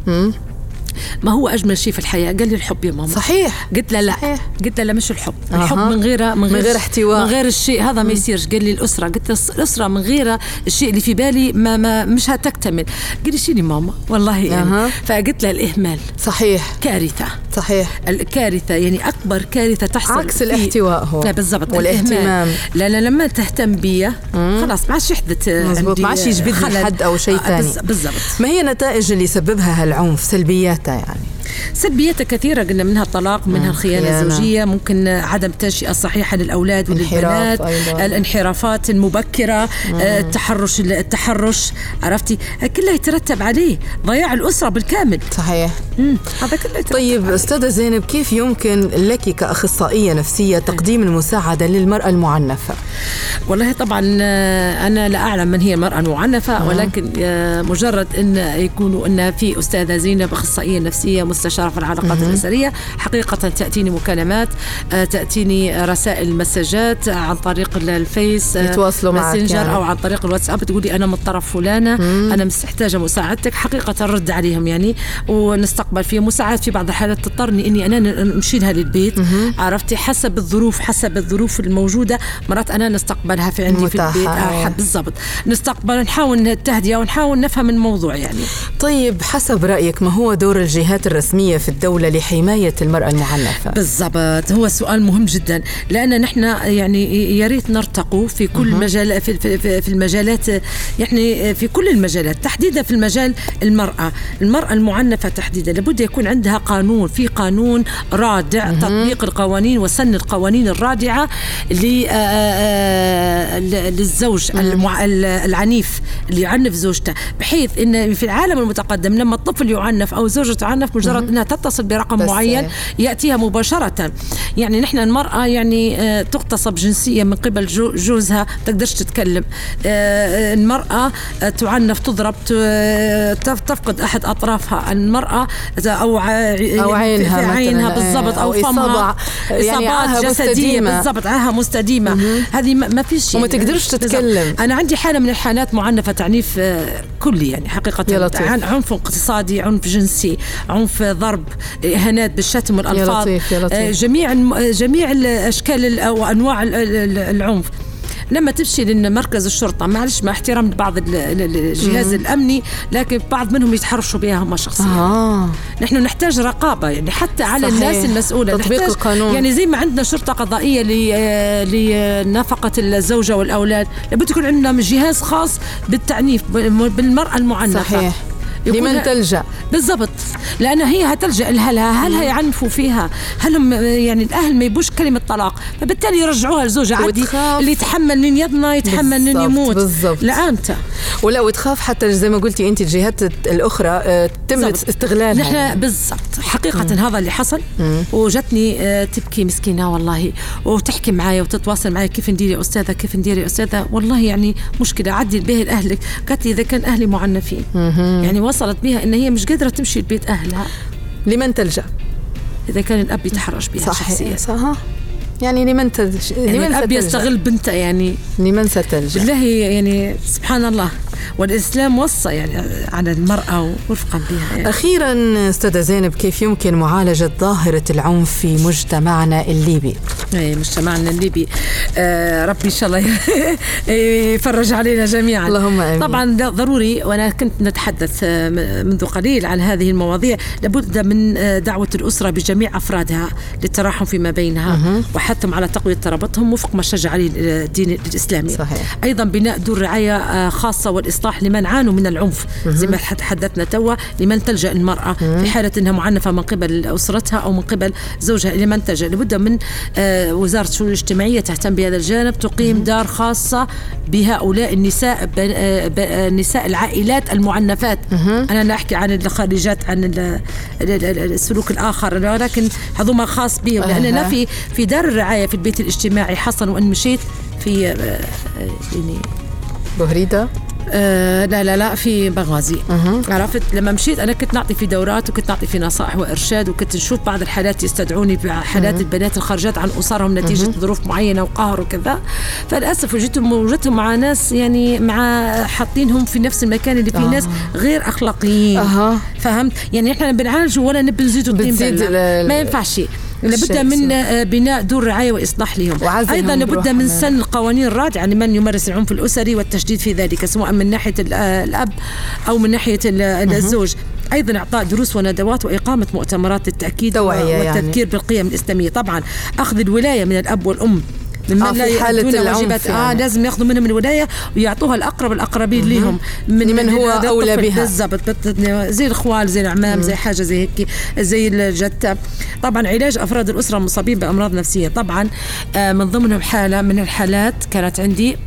S5: ما هو أجمل شيء في الحياة؟ قال لي الحب يا ماما.
S1: صحيح.
S5: قلت له لا.
S1: صحيح.
S5: قلت له لا مش الحب.
S1: أها.
S5: الحب من غير من غير
S1: غير احتواء.
S5: من غير الشيء. هذا ما يصيرش. قال لي الأسرة. قلت له الأسرة من غير الشيء اللي في بالي ما, ما مش هتكتمل. قال لي شيلي ماما؟ والله يعني
S1: أها.
S5: فقلت له الإهمال.
S1: صحيح.
S5: كارثة.
S1: صحيح.
S5: الكارثة يعني أكبر كارثة تحصل
S1: عكس الاحتواء هو.
S5: لا بالضبط.
S1: والاهتمام.
S5: لا لا لما تهتم بي خلاص ما عادش يحدث
S1: مزبوط.
S5: عندي
S1: ما عادش يجبدني. حد أو شيء
S5: آه،
S1: ثاني.
S5: بالضبط.
S1: ما هي النتائج اللي يسببها هالعنف؟ سلبياتها يعني.
S5: سلبياتها كثيرة قلنا منها الطلاق منها الخيانة
S1: خيانة.
S5: الزوجية ممكن عدم التنشئة الصحيحة للأولاد
S1: انحراف
S5: وللبنات
S1: أيضاً.
S5: الانحرافات المبكرة آه، التحرش التحرش عرفتي كلها يترتب عليه ضياع الأسرة بالكامل
S1: صحيح.
S5: هذا كله يترتب
S1: طيب
S5: عليه.
S1: أستاذة زينب كيف يمكن لك كأخصائية نفسية تقديم المساعدة للمرأة المعنفة
S5: والله طبعا آه، أنا لا أعلم من هي المرأة المعنفة ولكن آه، مجرد إن يكونوا ان في أستاذة زينب أخصائية نفسية مستشارة في العلاقات الأسرية. حقيقة تأتيني مكالمات آه، تأتيني رسائل مسجات عن طريق الفيس آه،
S1: يتواصلوا معك
S5: ماسنجر
S1: يعني.
S5: أو عن طريق الواتساب. تقولي أنا من طرف فلانة أنا محتاجة مساعدتك. حقيقة نرد عليهم يعني ونستقبل فيهم مساعدات في بعض الحالات تضطرني إني أنا نمشيلها للبيت عرفتي؟ حسب الظروف حسب الظروف الموجودة مرات أنا نستقبلها في عندي
S1: متاحة،
S5: في البيت. آه، بالضبط. نستقبل نحاول التهدئه ونحاول نفهم الموضوع يعني.
S1: طيب حسب رأيك ما هو دور الجهات الرسمية في الدولة لحماية المرأة المعنفة.
S5: بالضبط. هو سؤال مهم جدا. لأن نحن يعني يا ريت نرتقوا في كل مجال في, في, في- المجالات يعني في كل المجالات تحديدا في المجال المرأة. المرأة المعنفة تحديدا. لابد يكون عندها قانون. في قانون رادع تطبيق القوانين وسن القوانين الرادعة ل- آه، آه، للزوج المع- العنيف اللي يعنف زوجته. بحيث إن في العالم المتقدم لما الطفل يعنف أو زوجته تعنف مجرد إنها تتصل برقم معين يأتيها مباشرة. يعني نحن المرأة يعني آه، تغتصب جنسيا من قبل جو- جوزها تقدرش تتكلم. آه، المرأة آه، تعنف تضرب تفقد أحد أطرافها. المرأة إذا أو
S1: أو عينها
S5: في عينها
S1: إيه،
S5: بالضبط أو
S1: أو
S5: فمها.
S1: إصابة- يعني
S5: إصابات جسدية
S1: مستديمة.
S5: بالضبط عاهه مستديمة. هذه ما فيش
S1: وما
S5: يعني-
S1: تقدرش. تتكلم.
S5: أنا عندي حالة من الحالات معنفة تعنيف كلي يعني حقيقة. عنف اقتصادي عنف جنسي عنف ضرب اهانات بالشتم والألفاظ.
S1: لطيف، يا لطيف.
S5: آه، جميع آه، جميع الأشكال ال- أو أنواع ال- ال- العنف. لما تمشي لمركز الشرطة معلش مع احترام بعض ال- ال- الجهاز الأمني لكن بعض منهم يتحرشوا بها هم شخصيا.
S1: آه.
S5: نحن نحتاج رقابة يعني حتى على
S1: صحيح.
S5: الناس المسؤولة.
S1: تطبيق
S5: نحتاج
S1: القانون.
S5: يعني زي ما عندنا شرطة قضائية ل- آه، لنفقة الزوجة والأولاد. لابد يكون عندنا جهاز خاص بالتعنيف بالمرأة المعنفة.
S1: صحيح. لمن تلجأ؟
S5: بالضبط. لأن هي هتلجأ لهلها هلها يعنفوا فيها؟ هلهم يعني الأهل ما يبوش كلمة طلاق؟ فبالتالي يرجعوها لزوجها عادي. اللي يتحمل من يدنا يتحمل من يموت.
S1: بالضبط.
S5: لا أنت.
S1: ولا وتخاف حتى زي ما قلتي أنت الجهات الأخرى آه، تم. استغلالها.
S5: نحن بالضبط. حقيقة هذا اللي حصل وجتني آه، تبكي مسكينة والله وتحكي معي وتتواصل معي كيف ندير يا أستاذة كيف ندير يا أستاذة؟ والله يعني مشكلة. عدي به لأهلك قالت لي إذا كان أهلي معنفين. يعني وصلت بها إن هي مش قادرة تمشي لبيت أهلها.
S1: لمن تلجأ؟
S5: إذا كان الأب يتحرش بها شخصيا.
S1: صحيح. صح يعني لمن تلجا
S5: يعني
S1: لمن
S5: الأب يستغل بنته يعني.
S1: لمن ستلجأ؟
S5: بالله يعني سبحان الله. والإسلام وصى يعني على المرأة ورفقا بها يعني.
S1: أخيرا أستاذة زينب كيف يمكن معالجة ظاهرة العنف في مجتمعنا الليبي؟
S5: اي مجتمعنا الليبي. آه ربي إن شاء الله يفرج علينا جميعا.
S1: اللهم آمين.
S5: طبعا ضروري وأنا كنت نتحدث آه، منذ قليل عن هذه المواضيع. لابد من آه، دعوة الأسرة بجميع أفرادها للتراحم فيما بينها. وحثهم على تقوية ترابطهم وفق ما شجع عليه الدين الإسلامي.
S1: صحيح.
S5: أيضا بناء دور رعايه آه، خاصة والإصلاح لمن عانوا من العنف. زي ما تحدثنا توا لمن تلجأ المرأة في حالة إنها معنفة من قبل أسرتها أو من قبل زوجها لمن تلجأ. لابد من آه، وزارة الشؤون الاجتماعية تهتم بهذا الجانب تقيم دار خاصة بهؤلاء النساء آه، نساء العائلات المعنفات. أنا لا احكي عن الخارجات عن ال- ال- ال- السلوك الآخر ولكن هذوما خاص بهم
S1: أها.
S5: في في دار الرعاية في البيت الاجتماعي حصل وإن مشيت في آه، آه، يعني
S1: بهريدة
S5: آه لا لا لا في بغازي. عرفت؟ لما مشيت أنا كنت نعطي في دورات وكنت نعطي في نصائح وإرشاد وكنت نشوف بعض الحالات يستدعوني بحالات البنات الخارجات عن أسرهم نتيجة ظروف معينة وقهر وكذا. فللأسف وجدتهم وجدتهم مع ناس يعني مع حاطينهم في نفس المكان اللي فيه
S1: آه.
S5: ناس غير أخلاقيين.
S1: أها.
S5: فهمت؟ يعني إحنا بنعالجوا ولا نبي نزيدوا ما ينفعش لابد من آه، بناء دور رعاية وإصلاح لهم. أيضا لابد من
S1: يعني.
S5: سن القوانين الرادعة لمن يمارس العنف الأسري والتشديد في ذلك سواء من ناحية آه، الأب أو من ناحية ال- الزوج. أيضا إعطاء دروس وندوات وإقامة مؤتمرات
S1: للتأكيد يعني.
S5: والتذكير بالقيم الإسلامية. طبعا أخذ الولاية من الأب والأم ممن
S1: آه، في حالة
S5: يؤدون
S1: العنف
S5: واجبات. آه
S1: يعني.
S5: لازم ياخذوا منهم الولاية ويعطوها الأقرب الأقربين لهم
S1: لمن هو
S5: هذا
S1: أولى
S5: الطفل.
S1: بها.
S5: بالضبط. زي الاخوال زي الاعمام زي حاجة زي هيك زي الجده طبعا علاج أفراد الأسرة المصابين بأمراض نفسية. طبعا آه، من ضمنهم حالة من الحالات كانت عندي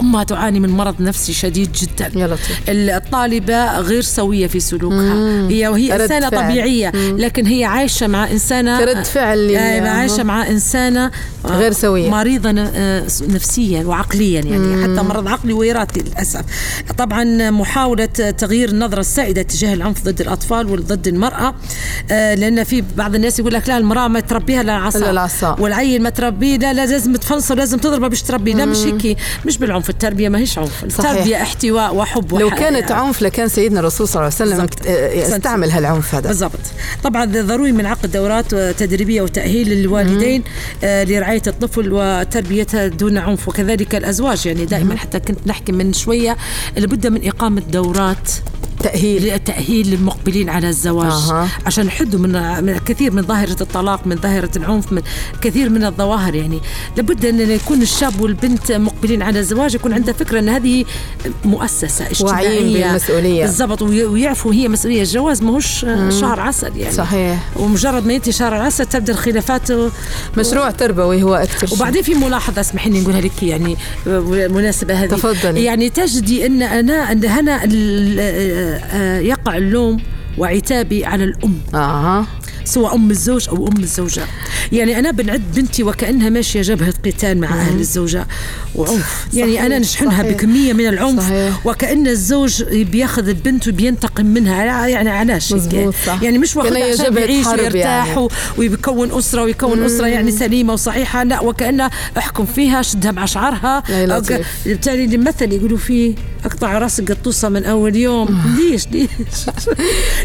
S5: أمها تعاني من مرض نفسي شديد جدا.
S1: يا لطيف.
S5: الطالبة غير سوية في سلوكها. هي وهي
S1: رد
S5: إنسانة
S1: فعل.
S5: طبيعية لكن هي عايشة مع إنسانة
S1: كرد فعل لل-
S5: آه، عايشة مع إنسانة آه،
S1: غير سوية.
S5: مريضة ن- آه، نفسيا وعقليا يعني حتى مرض عقلي وراثي للأسف. طبعا محاولة تغيير النظرة السائدة تجاه العنف ضد الأطفال وضد المرأة آه، لأن في بعض الناس يقول لك لا المرأة ما تربيها لا العصا. والعيل ما تربيه لا لا لازم تفنصه لازم تضربه باش تربيه. لا مش هيك مش بالعنف. التربية ما هيش عنف.
S1: صحيح.
S5: التربية احتواء وحب
S1: لو كانت عنف لكان سيدنا الرسول صلى الله عليه وسلم
S5: بالضبط.
S1: آه، استعمل هالعنف هذا.
S5: بالضبط. طبعا ضروري من عقد دورات تدريبية وتأهيل للوالدين آه، لرعاية الطفل وتربيتها دون عنف. وكذلك الأزواج يعني دائما حتى كنت نحكي من شوية لابد من إقامة دورات
S1: تأهيل
S5: للتأهيل للمقبلين على الزواج
S1: أها.
S5: عشان يحدوا من كثير من ظاهرة الطلاق من ظاهرة العنف من كثير من الظواهر يعني لابد أن يكون الشاب والبنت مقبلين على الزواج يكون عنده فكرة أن هذه مؤسسة
S1: واعيين
S5: اجتماعية
S1: بالمسؤولية.
S5: بالضبط وي- ويعرفوا هي مسؤولية الجواز ماهوش شهر عسل يعني
S1: صحيح.
S5: ومجرد ما ينتهي شهر العسل تبدأ الخلافات و-
S1: مشروع تربوي هو أكثر شيء.
S5: وبعدين في ملاحظة اسمحي لي نقولها لك يعني مناسبة هذه
S1: تفضلي.
S5: يعني تجدي أن أنا أن هنا يقع اللوم وعتابي على الأم.
S1: أها
S5: سواء أم الزوج أو أم الزوجة. يعني أنا بنعد بنتي وكأنها ماشية جبهة قتال مع أهل الزوجة. وعنف يعني
S1: صحيح،
S5: أنا نشحنها
S1: صحيح.
S5: بكمية من العنف.
S1: صحيح.
S5: وكأن الزوج بياخذ البنت وبينتقم منها. يعني علاش. يعني مش
S1: كأنها
S5: واخدها عشان يعيش
S1: حرب
S5: ويرتاح
S1: يعني.
S5: ويكون أسرة ويكون أسرة يعني سليمة وصحيحة. لا وكأنها أحكم فيها شدها. ك- بالتالي المثل يقولوا فيه أقطع راسك قطوسة من أول يوم. ليش؟ ليش؟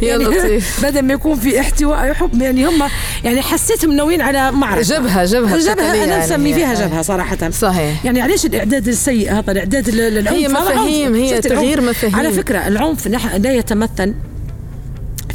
S1: يا
S5: يعني
S1: لطيف.
S5: بدل ما يكون في احتواء حب يعني هم يعني حسيتهم ناويين على معركة
S1: جبهة جبهة بشكل
S5: جبهة
S1: يعني
S5: نسمي فيها
S1: هي.
S5: جبهة صراحة
S1: صحيح.
S5: يعني علاش الإعداد السيء هذا الإعداد لل- للعنف
S1: هي. مفاهيم، هي؟ تغيير مفاهيم.
S5: على فكرة العنف لا يتمثل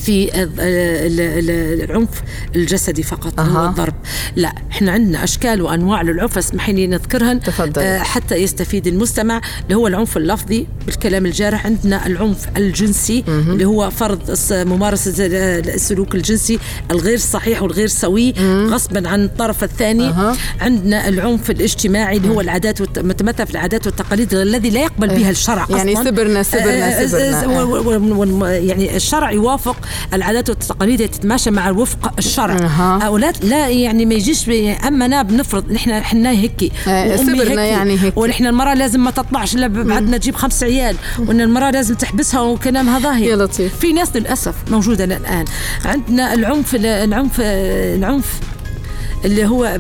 S5: في ال- ال- ال- العنف الجسدي فقط
S1: أها.
S5: هو الضرب لا إحنا عندنا أشكال وأنواع للعنف اسمحي لي نذكرهن
S1: تفضلي.
S5: آه، حتى يستفيد المستمع اللي هو العنف اللفظي بالكلام الجارح عندنا العنف الجنسي اللي هو فرض ممارسة ال- السلوك الجنسي الغير صحيح والغير سوي غصبا عن الطرف الثاني
S1: أها.
S5: عندنا العنف الاجتماعي اللي هو العادات والت- متمثل في العادات والتقاليد الذي لا يقبل بها الشرع
S1: يعني
S5: أصلاً.
S1: سبرنا- سبرنا-
S5: آه، آه،
S1: سبرنا.
S5: و- يعني الشرع يوافق العادات والتقاليد تتماشى مع وفق الشرع. أولاد لا يعني ما يجيش أما أنا بنفرض نحن إحنا هيك وأمي
S1: سبرنا يعني هيك.
S5: ونحن المرأة لازم ما تطلعش إلا بعدنا تجيب خمس عيال وإن المرأة لازم تحبسها وكلامها ظاهر
S1: يا لطيف.
S5: في ناس للأسف موجودة الان عندنا العنف العنف العنف اللي هو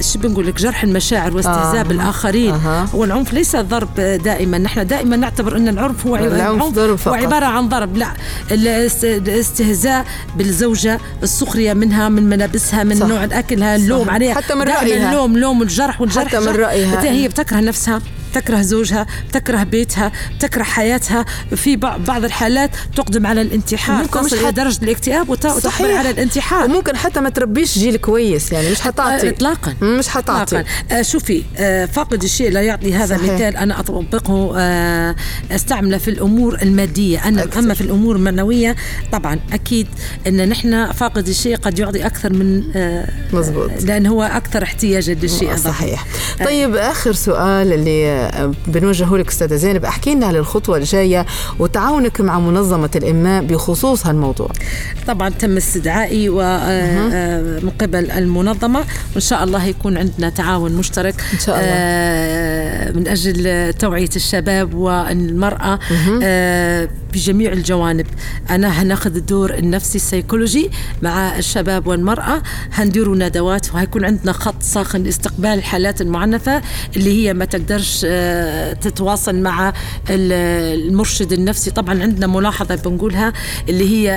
S5: شو بنقول لك جرح المشاعر واستهزاء
S1: آه.
S5: بالآخرين
S1: أها.
S5: والعنف ليس ضرب دائما نحن دائما نعتبر أن العنف هو
S1: العنف ضرب
S5: هو
S1: فقط.
S5: عبارة عن ضرب لا الاست- الاستهزاء بالزوجة السخرية منها من ملابسها من
S1: صح.
S5: نوع اكلها اللوم
S1: صح.
S5: عليها
S1: حتى من رأيها.
S5: اللوم لوم والجرح والجرح
S1: حتى من.
S5: حتى هي بتكره نفسها بتكره زوجها بتكره بيتها بتكره حياتها. في بع- بعض الحالات تقدم على الانتحار
S1: ممكن مش حت-
S5: درجة الاكتئاب وت- وتقبل على الانتحار.
S1: وممكن حتى ما تربيش جيل كويس يعني مش حتعطي.
S5: اطلاقا.
S1: مش حتعطي.
S5: إطلاقاً. آه شوفي آه فاقد الشيء لا يعطي هذا
S1: صحيح.
S5: مثال أنا أطبقه آه أستعمله في الأمور المادية. أنا
S1: أكثر.
S5: أما في الأمور المعنوية طبعا أكيد إن نحن فاقد الشيء قد يعطي أكثر من آه
S1: مزبوط.
S5: لأن هو أكثر احتياجا للشيء
S1: صحيح. طيب آخر سؤال اللي بنوجهه لك أستاذة زينب أحكي لنا للخطوه الجاية وتعاونك مع منظمة الاماء بخصوص هالموضوع.
S5: طبعا تم استدعائي و- آه، آه، من قبل المنظمة وإن شاء الله يكون عندنا تعاون مشترك
S1: إن شاء الله.
S5: آه، من أجل توعية الشباب والمرأة. بجميع الجوانب. أنا هناخذ الدور النفسي السيكولوجي مع الشباب والمرأة. هنديروا ندوات وهيكون عندنا خط ساخن لاستقبال الحالات المعنفة اللي هي ما تقدرش آه، تتواصل مع ال- المرشد النفسي. طبعا عندنا ملاحظة بنقولها اللي هي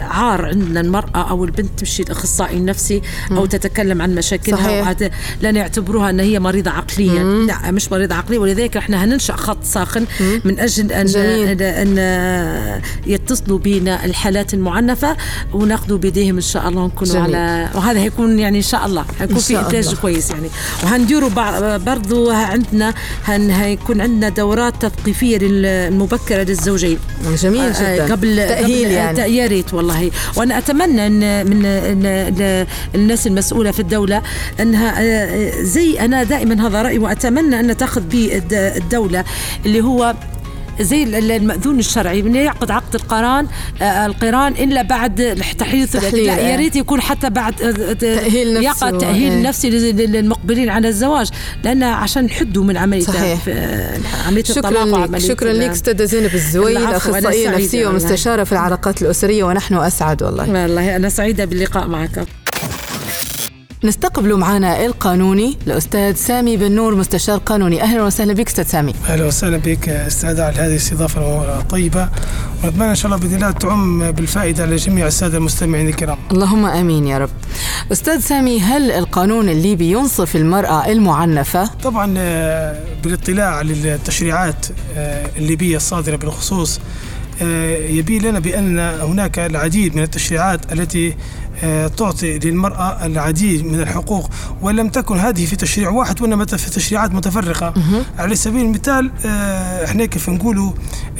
S5: عار عندنا المرأة أو البنت تمشي الاخصائي النفسي أو تتكلم عن مشاكلها لن يعتبروها إن هي مريضة عقليا. لا مش مريضة عقلية. ولذلك إحنا هننشأ خط ساخن من أجل أن
S1: جميل.
S5: أن يتصلوا بنا الحالات المعنفة وناخذوا بيديهم إن شاء الله ونكونوا
S1: جميل.
S5: على وهذا هيكون يعني إن شاء الله. هيكون
S1: إن
S5: في
S1: الله.
S5: كويس يعني. وهنديروا برضو عندنا هن هيكون عندنا دورات تثقيفية لل- المبكره للزوجين.
S1: جميل
S5: آه،
S1: جدا.
S5: قبل
S1: تأهيل
S5: قبل
S1: يعني.
S5: يا ريت والله. وأنا أتمنى ان من إن إن الناس المسؤولة في الدولة انها آه، زي أنا دائما هذا رأيي وأتمنى أن تأخذ به الد- الدولة اللي هو زي ال- ال- المأذون الشرعي من يعقد عقد القران آه، القران إلا بعد لا يا
S1: آه.
S5: ريت يكون حتى بعد آه،
S1: تأهيل نفسي
S5: يقع
S1: و-
S5: تأهيل
S1: آه.
S5: نفسي لل- لل- للمقبلين على الزواج لأن عشان نحدوا من عملية
S1: صحيح.
S5: آه، الطلاق
S1: شكرا لك شكرا لك أستاذة زينب الزويل
S5: أنا سعيدة
S1: نفسية
S5: والله.
S1: ومستشارة في العلاقات الأسرية ونحن أسعد والله
S5: والله أنا سعيدة باللقاء معك
S1: نستقبل معنا القانوني الأستاذ سامي بن نور مستشار قانوني. أهلا وسهلا بك أستاذ سامي.
S6: أهلا وسهلا بك أستاذ على هذه الاستضافة الطيبة. ونتمنى إن شاء الله بإذن الله تعم بالفائدة لجميع السادة المستمعين الكرام.
S1: اللهم آمين يا رب. أستاذ سامي هل القانون الليبي ينصف المرأة المعنفة؟
S6: طبعا آه، بالاطلاع على التشريعات آه، الليبية الصادرة بالخصوص آه، يبين لنا بأن هناك العديد من التشريعات التي تعطي للمرأة العديد من الحقوق وإن لم تكن هذه في تشريع واحد وإنما في تشريعات متفرقة. على سبيل المثال آه، إحنا كيف نقولوا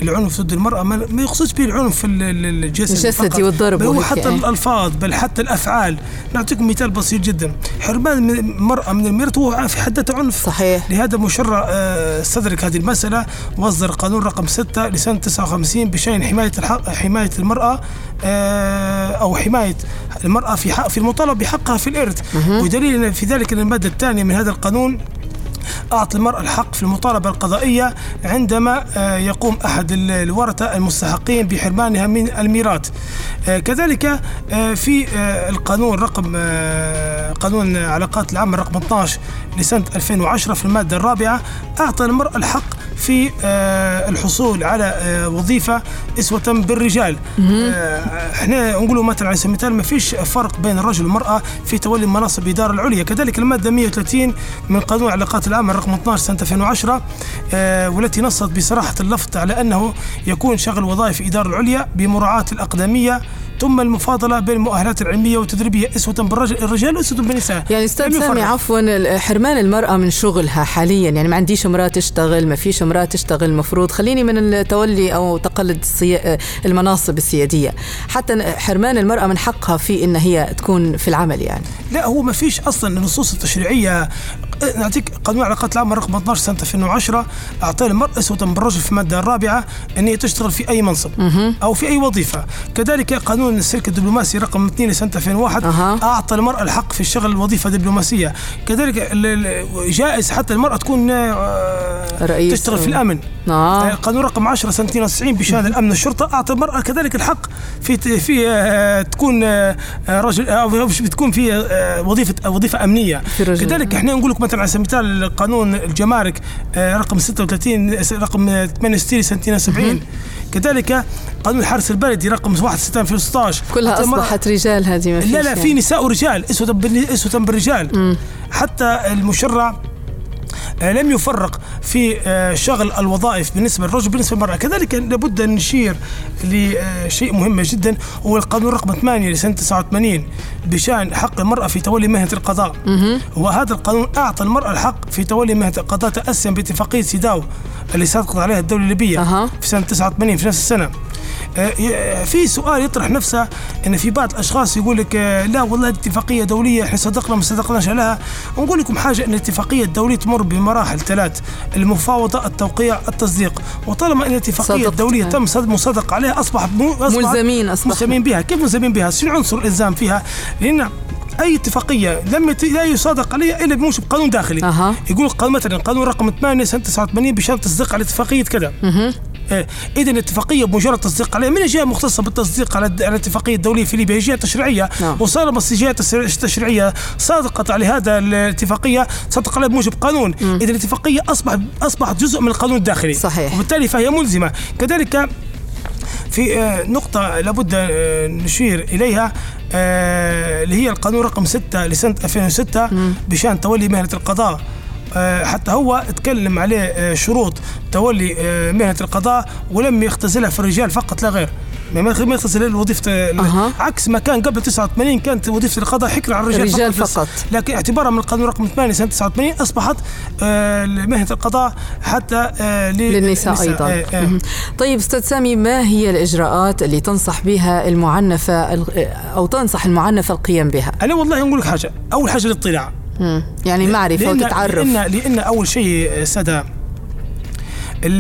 S6: العنف ضد المرأة ما يقصدش به العنف ال- ال- الجسدي
S1: الجسدي والضرب
S6: بل هو حتى
S1: إيه.
S6: الألفاظ بل حتى الأفعال. نعطيكم مثال بسيط جدا. حرمان المرأة من الميراث هو في حد ذاته عنف.
S1: صحيح.
S6: لهذا المشرع آه، استدرك هذه المسألة وأصدر قانون رقم 6 لسنة 59 بشأن حماية الحق حماية المرأة آه، أو حماية المرأة في حق في المطالبة بحقها في الإرث. ودليل في ذلك أن المادة الثانية من هذا القانون أعطى المرأة الحق في المطالبة القضائية عندما آه، يقوم أحد ال- الورثة المستحقين بحرمانها من الميراث. آه، كذلك آه، في القانون رقم قانون العلاقات العامة رقم 12 لسنة 2010 في المادة الرابعة أعطى المرأة الحق في الحصول على وظيفة أسوة بالرجال. إحنا نقولوا مثلا على سبيل المثال ما فيش فرق بين الرجل والمرأة في تولي مناصب الإدارة العليا. كذلك المادة 130 من قانون العلاقات العامة رقم 12 سنة 2010 آه، والتي نصت بصراحة اللفظ على أنه يكون شغل وظائف الإدارة العليا بمراعاة الأقدمية ثم المفاضلة بين المؤهلات العلمية والتدريبية أسوة بالرجل الرجال وأسوة بالنساء.
S1: يعني
S6: أستاذ
S1: سامي. عفوا حرمان المرأة من شغلها حاليا يعني ما عنديش امرأة تشتغل ما فيش امرأة تشتغل المفروض خليني من التولي أو تقلد السي... المناصب السيادية. حتى حرمان المرأة من حقها في إن هي تكون في العمل يعني.
S6: لا هو ما فيش أصلا النصوص التشريعيه نعطيك قانون العلاقات العامه رقم 12 سنة 2010 اعطى المرأة أسوة بالرجل في المادة الرابعة إن هي تشتغل في أي منصب أو في أي وظيفة. كذلك قانون السلك الدبلوماسي رقم 2 لسنة 2001
S1: أها.
S6: أعطى المرأة الحق في الشغل وظيفه دبلوماسيه كذلك جائز حتى المرأة تكون آه،
S1: رئيس.
S6: تشتغل في الأمن.
S1: آه.
S6: قانون رقم 10 سنة 92 بشأن الأمن الشرطه أعطى المرأة كذلك الحق في في آه، تكون آه، آه، رجل أو بتكون في وظيفة وظيفة أمنية.
S1: في.
S6: كذلك إحنا نقول لك مثلا على سبيل المثال قانون الجمارك رقم 36 رقم 68 سنه 72 كذلك قانون الحرس البلدي رقم 61 2016
S1: كلها أصبحت رجال هذه ما
S6: لا لا
S1: يعني.
S6: في نساء ورجال أسوة بالرجال حتى المشرع آه، لم يفرق في آه، شغل الوظائف بالنسبة للرجل بالنسبة للمرأة، كذلك لابد أن نشير لشيء مهم جدا هو القانون رقم 8 لسنة 89 بشأن حق المرأة في تولي مهنة القضاء. وهذا القانون أعطى المرأة الحق في تولي مهنة القضاء تاسيا باتفاقية سيداو اللي سقط عليها الدولة
S1: الليبية.
S6: في سنة 89 في نفس السنة. آه، ي- في سؤال يطرح نفسه إن في بعض الأشخاص يقول لك آه، لا والله اتفاقيه دوليه إحنا صدقنا ما صدقناش عليها. نقول لكم حاجة إن الاتفاقية الدولية تمر بمراحل ثلاث المفاوضة التوقيع التصديق. وطالما إن
S1: الاتفاقية.
S6: الدولية تم صد مصدق عليها أصبح مو أصبحت
S1: ملزمين أصبحنا.
S6: ملزمين بها. كيف ملزمين بها؟ شنو عنصر الإلزام فيها؟ لأن أي اتفاقية لم لا يصادق عليها إلا بموجب قانون داخلي.
S1: أها.
S6: يقول قانون مثلا قانون رقم 8 سنة 89 بشان تصديق على اتفاقية كذا. اذا الاتفاقيه بمجرد تصديق عليها من الجهة المختصة بالتصديق على الاتفاقية الدولية في ليبيا؟ هي جهة تشريعية.
S1: نعم.
S6: وصار بس الجهه التس- التشريعية صادقت على هذا الاتفاقية. صدق عليها بموجب قانون. اذا الاتفاقية اصبحت اصبحت جزء من القانون الداخلي.
S1: صحيح.
S6: وبالتالي فهي ملزمة. كذلك في آه، نقطة لابد آه، نشير إليها آه، اللي هي القانون رقم 6 لسنة 2006 بشأن تولي مهنة القضاء. آه، حتى هو اتكلم عليه آه، شروط تولي آه، مهنة القضاء ولم يختزلها في الرجال فقط لا غير ما يختزل وظيفة
S1: أها.
S6: عكس ما كان قبل 89 كانت وظيفة القضاء حكر على الرجال
S1: الرجال
S6: بس.
S1: فقط.
S6: لكن اعتبارا من القانون رقم 8 سنة 89 أصبحت آه، مهنة القضاء حتى آه،
S1: للنساء أيضا
S6: آه، آه.
S1: طيب أستاذ سامي ما هي الإجراءات اللي تنصح بها المعنفة ال- أو تنصح المعنفة القيام بها
S6: أنا والله نقول لك حاجة أول حاجة الاطلاع
S1: مم. يعني معرفة
S6: لأن
S1: وتتعرف.
S6: لأن لأن أول شيء سادة ال-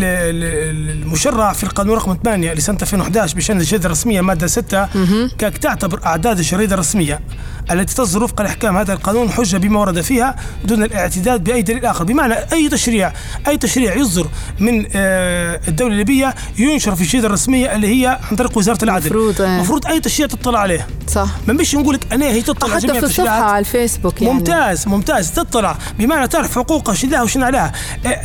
S6: ال- المشرع في القانون رقم 8 لسنة 2011 بشأن الشهاده الرسمية مادة 6 كانت تعتبر أعداد الشريدة الرسمية. التي تصدر وفق الأحكام. هذا القانون حجة بما ورد فيها دون الاعتداد بأي دليل آخر. بمعنى أي تشريع أي تشريع يصدر من آه، الدولة الليبية ينشر في الشهاده الرسمية اللي هي عن طريق وزارة العدل.
S1: مفروض، آه.
S6: المفروض أي تشريع تطلع عليه.
S1: صح.
S6: ما مش نقول لك أنا هي تطلع
S1: حتى في
S6: التشريعات.
S1: على الفيسبوك يعني.
S6: ممتاز ممتاز تطلع. بمعنى تعرف حقوقها شو لها وشو عليها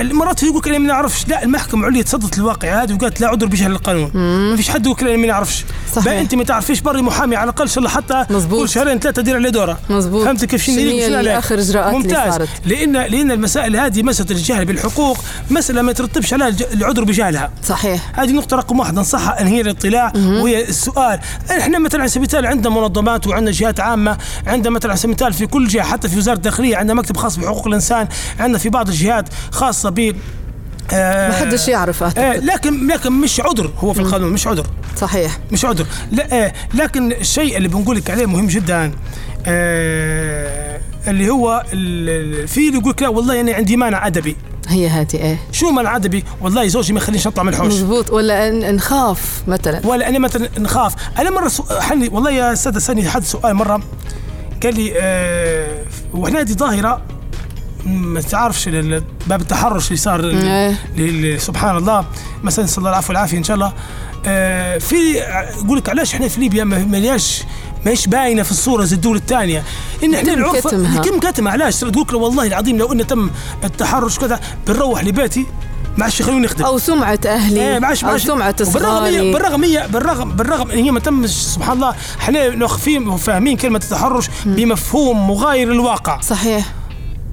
S6: المرات يقول لك أنا ما نعرفش. لا المحكمة العليا تصدت الواقع هذا وقالت لا عذر بجهل القانون. ما فيش حد يقول أنا ما نعرفش.
S1: صحيح.
S6: أنت ما تعرفيش بري محامي على الأقل إن شاء الله حتى
S1: مزبوط.
S6: كل شهرين ثلاثة تدير عليه دوره.
S1: مظبوط.
S6: فهمت كيف شنو
S1: شنو إجراءات اللي
S6: ممتاز.
S1: صارت؟
S6: لأن لأن المسائل هذه مسألة الجهل بالحقوق مسألة ما يترتبش عليها العذر بجهلها.
S1: صحيح.
S6: هذه نقطة رقم واحد. ننصحها إن هي الاطلاع وهي السؤال. إحنا مثلا على سبيل المثال عندنا منظمات وعندنا جهات عامة عندنا مثلا على سبيل المثال في كل جهة حتى في وزارة الداخلية عندنا مكتب خاص بحقوق الإنسان عندنا في بعض الجهات خاصة ب آه،
S1: ما حدش يعرف
S6: آه
S1: اعتقد
S6: لكن لكن مش عذر هو في القانون مش عذر.
S1: صحيح.
S6: مش عذر. لا آه لكن الشيء اللي بنقول لك عليه مهم جدا آه اللي هو في اللي يقول لك لا والله أنا عندي مانع أدبي.
S1: هي هاتي إيه.
S6: شو مانع أدبي؟ والله زوجي ما يخلينيش أطلع من الحوش.
S1: مزبوط ولا نخاف مثلا.
S6: ولا أنا مثلا نخاف أنا مرة سو... حني والله يا أستاذ سالني حد سؤال مرة. قال لي آه وحنا هذه ظاهرة ما تعرفش باب التحرش اللي صار
S1: إيه.
S6: سبحان الله. مثلا نسال الله العفو والعافيه إن شاء الله. آه في يقول لك علاش إحنا في ليبيا ما ما لياش ماهيش باينة في الصورة زي الدول الثانية إن
S1: إحنا
S6: العرف
S1: كتمها.
S6: يتم كتمها؟ علاش؟ تقول لك والله العظيم لو انه تم التحرش كذا بنروح لبيتي ما عادش يخلوني نخدم
S1: أو سمعة أهلي
S6: إيه معلش
S1: أو
S6: معلش
S1: سمعة
S6: بالرغم بالرغم هي بالرغم بالرغم إن هي ما تمش سبحان الله إحنا فاهمين كلمة التحرش بمفهوم مغاير للواقع
S1: صحيح.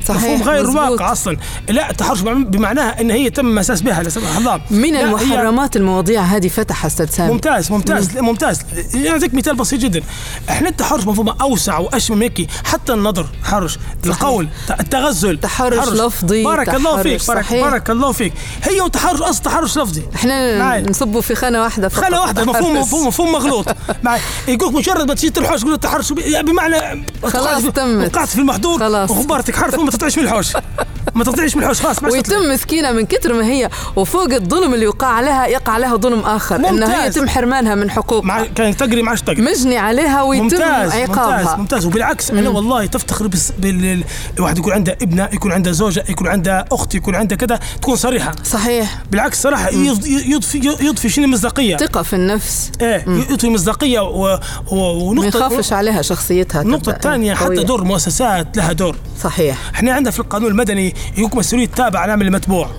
S1: صحيح
S6: مفهوم غير
S1: مزبوط.
S6: الواقع أصلا. لا التحرش بمعناها إن هي تم مساس بها الله.
S1: من
S6: لا، هي-
S1: المحرمات المواضيع هذه فتح أستاذ سامي.
S6: ممتاز ممتاز ممتاز. اعطيك مثال بسيط جدا. إحنا التحرش مفهوم أوسع واشمل من هيك حتى النظر تحرش. القول التغزل.
S1: تحرش لفظي،
S6: بارك الله
S1: تحرش
S6: فيك بارك,
S1: صحيح.
S6: بارك الله فيك. هي وتحرش أصلا تحرش لفظي.
S1: إحنا
S6: معي.
S1: نصبوا في خانة واحدة فقط.
S6: خانة واحدة مفهوم
S1: تحرش.
S6: مفهوم مفهوم مغلوط. معي يقولك مجرد ما تجي تلحوش تقول التحرش يعني بمعنى
S1: خلاص تمت.
S6: وقعت في المحظور
S1: خلاص.
S6: وخبرتك حرف تطلعش من الحوش. ما تطلعش من الحوش خلاص ما
S1: ويتم مسكينة من كثر ما هي وفوق الظلم اللي يقع عليها يقع عليها ظلم آخر انه هي
S6: ممتاز.
S1: يتم حرمانها من حقوق.
S6: مع كان تقري معش تقري
S1: مجني عليها ويتم
S6: ممتاز
S1: عقابها.
S6: ممتاز. ممتاز وبالعكس أنا والله تفتخر بس بال الواحد يكون عنده ابنة يكون عنده زوجة يكون عنده أخت يكون عنده كذا تكون صريحة.
S1: صحيح.
S6: بالعكس صراحة يض- يضفي يضفي شنو؟ مصداقية.
S1: ثقة في النفس.
S6: إيه يضفي مصداقية و... و...
S1: ما
S6: ونقطه
S1: يخافش عليها شخصيتها
S6: النقطه الثانية حتى. دور المؤسسات لها دور.
S1: صحيح.
S6: إحنا عندنا في القانون المدني يقول مسؤولية تابع على العمل المتبوع.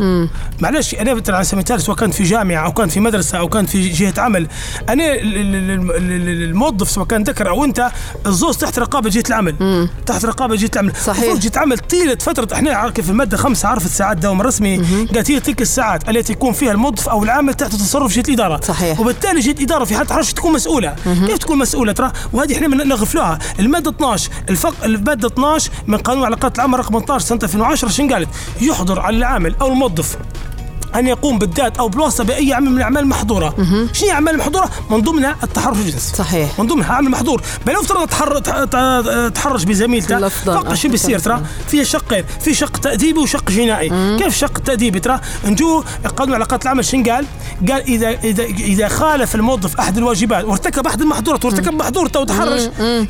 S6: معلش أنا على سبيل المثال سواء كان في جامعة أو كان في مدرسة أو كان في جهة عمل أنا ال- ال- ال- ال- الموظف سواء كان ذكر أو انت الزوز تحت رقابة جهة العمل. تحت رقابة جهة العمل.
S1: صحيح.
S6: جهة العمل طيلة فترة إحنا عارف في المادة خمسة عرفت ساعات دوام رسمي قالت هي تلك الساعات التي يكون فيها الموظف أو العامل تحت تصرف جهة الإدارة.
S1: صحيح.
S6: وبالتالي جهة الإدارة في حاله تحرش تكون مسؤولة. كيف تكون مسؤولة؟ ترى وهذه إحنا من- نغفلوها. المادة 12 الفق المادة 12 من قانون العلاقات العامه رقم 18 سنة 2010 شنو قالت يحضر على العامل أو الموظف أن يقوم بالذات أو بالواسطه بأي عمل من الأعمال المحظورة. شنو هي الأعمال المحظورة؟ من ضمنها التحرش الجنسي
S1: صحيح.
S6: من ضمنها عمل محظور. بل لو افترض تحر... تحرش بزميلته فقط
S1: أو
S6: شو بيصير ترى؟ فيها شقين في شق تأديبي وشق جنائي. كيف شق تأديبي ترى؟ نجو قانون علاقات العمل شنو قال؟ قال اذا اذا إذا خالف الموظف أحد الواجبات وارتكب أحد المحظورات وارتكب محظور وتحرش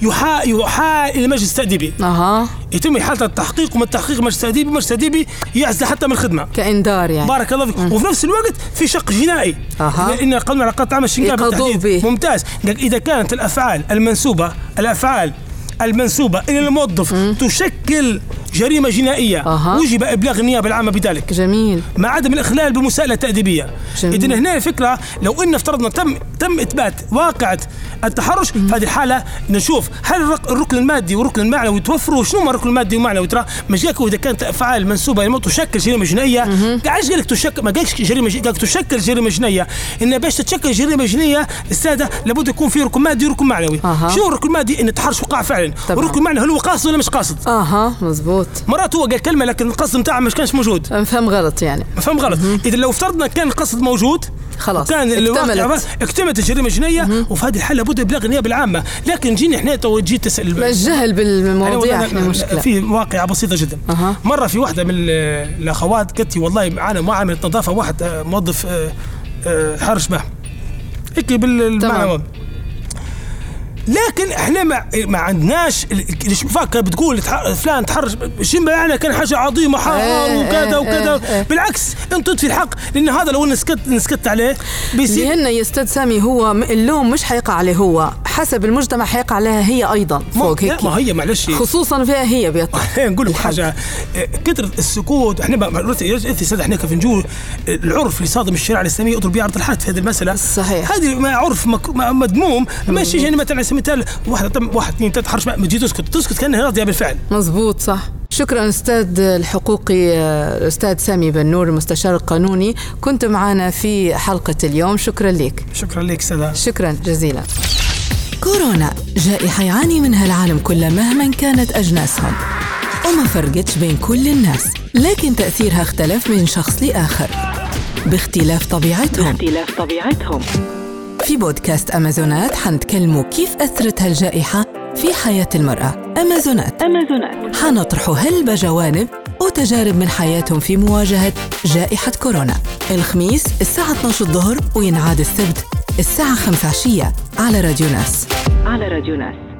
S6: يحا يحال إلى مجلس تاديبي
S1: أها.
S6: يتم حالة التحقيق ومن التحقيق مجلس تأديبي مجلس تأديبي يعزل حتى من الخدمة.
S1: كإنذار يعني.
S6: بارك الله فيك. وفي نفس الوقت في شق جنائي.
S1: أها.
S6: لأن قانون علاقات العمل شنو قال
S1: يقضوا
S6: بالتحديد.
S1: به.
S6: ممتاز. إذا كانت الأفعال المنسوبة الأفعال المنسوبة إلى الموظف تشكل جريمة جنائية.
S1: أها.
S6: وجب إبلاغ النيابة العامة بذلك.
S1: جميل.
S6: مع عدم الإخلال بمساءلة تأديبية. إذا هنا الفكرة لو إن افترضنا تم تم إثبات واقعة التحرش في هذه الحالة نشوف هل الرك- الركن المادي والركن المعنوي توفروا؟ شنو ما الركن المادي والمعنوي ترى مش جاك إذا كانت أفعال منسوبة إلى تشكل جريمة جنائية. قاعد قال لك تشكل ما قالش جريمة قال لك تشكل جريمة جنائية. إن باش تتشكل جريمة جنائية السادة لابد يكون في ركن مادي وركن معنوي
S1: أها.
S6: شنو الركن المادي؟ إن التحرش وقع فعلا.
S1: طبعاً.
S6: والركن المعنوي هل هو قاصد ولا مش قاصد؟
S1: أها مزبوط.
S6: مرات هو قال كلمة لكن القصد بتاعه مش كانش موجود.
S1: فهم غلط يعني.
S6: فهم غلط. إذا لو افترضنا كان القصد موجود
S1: خلاص،
S6: كان
S1: اكتملت.
S6: اكتملت الجريمة الجنائيه وفي هذه الحالة لابد إبلاغ النيابة العامة. لكن جيني إحنا تو جيت تسأل.
S1: الجهل بالمواضيع
S6: إحنا
S1: مشكلة.
S6: في واقعة بسيطة جدا.
S1: أها.
S6: مرة في واحدة من ال- الأخوات قالت لي والله معنا ما عامله نظافة واحد آه، موظف آه، آه، حرش به هيك بالمعنى لكن إحنا ما ما عندناش اللي فاكر بتقول فلان تحرش شو معنى كان حاجة عظيمة حرام
S1: إيه،
S6: وكذا
S1: إيه،
S6: وكذا.
S1: إيه، إيه.
S6: بالعكس أنت تطفي الحق لأن هذا لو نسكت نسكت عليه بيصير
S1: لأن يا أستاذ سامي هو اللوم مش حيقع عليه هو. حسب المجتمع حيقع عليها هي
S6: أيضا
S1: فوق هيك.
S6: ما هي معلش.
S1: خصوصا فيها هي بيطلع
S6: نقول لك. حاجة كثره السكوت إحنا السادة إحنا كيف نجول العرف اللي صادم الشريعه الاسلاميه يضرب بها عرض الحد في هذه المسألة.
S1: صحيح.
S6: هذه عرف مذموم ماشي يعني مثلا المثال واحد طم- واحد اثنين ثلاثة حرش ما تجي تسكت تسكت كأنها راضية بالفعل.
S1: مزبوط صح. شكرا أستاذ الحقوقي آه، الاستاذ سامي بن نور المستشار القانوني كنت معنا في حلقة اليوم. شكرا لك.
S6: شكرا لك سادة
S1: شكرا جزيلا. كورونا جائحة يعاني منها العالم كله مهما كانت أجناسهم. وما فرقتش بين كل الناس لكن تأثيرها اختلف من شخص لآخر. باختلاف طبيعتهم.
S2: اختلاف طبيعتهم.
S1: في بودكاست أمازونات حنتكلموا كيف أثرت هالجائحة في حياة المرأة. أمازونات.
S2: أمازونات.
S1: حنطرحوا هلبة جوانب وتجارب من حياتهم في مواجهة جائحة كورونا. الخميس الساعة 12 الظهر وينعاد السبت الساعة 5 عشية على راديو ناس.
S2: على راديو ناس.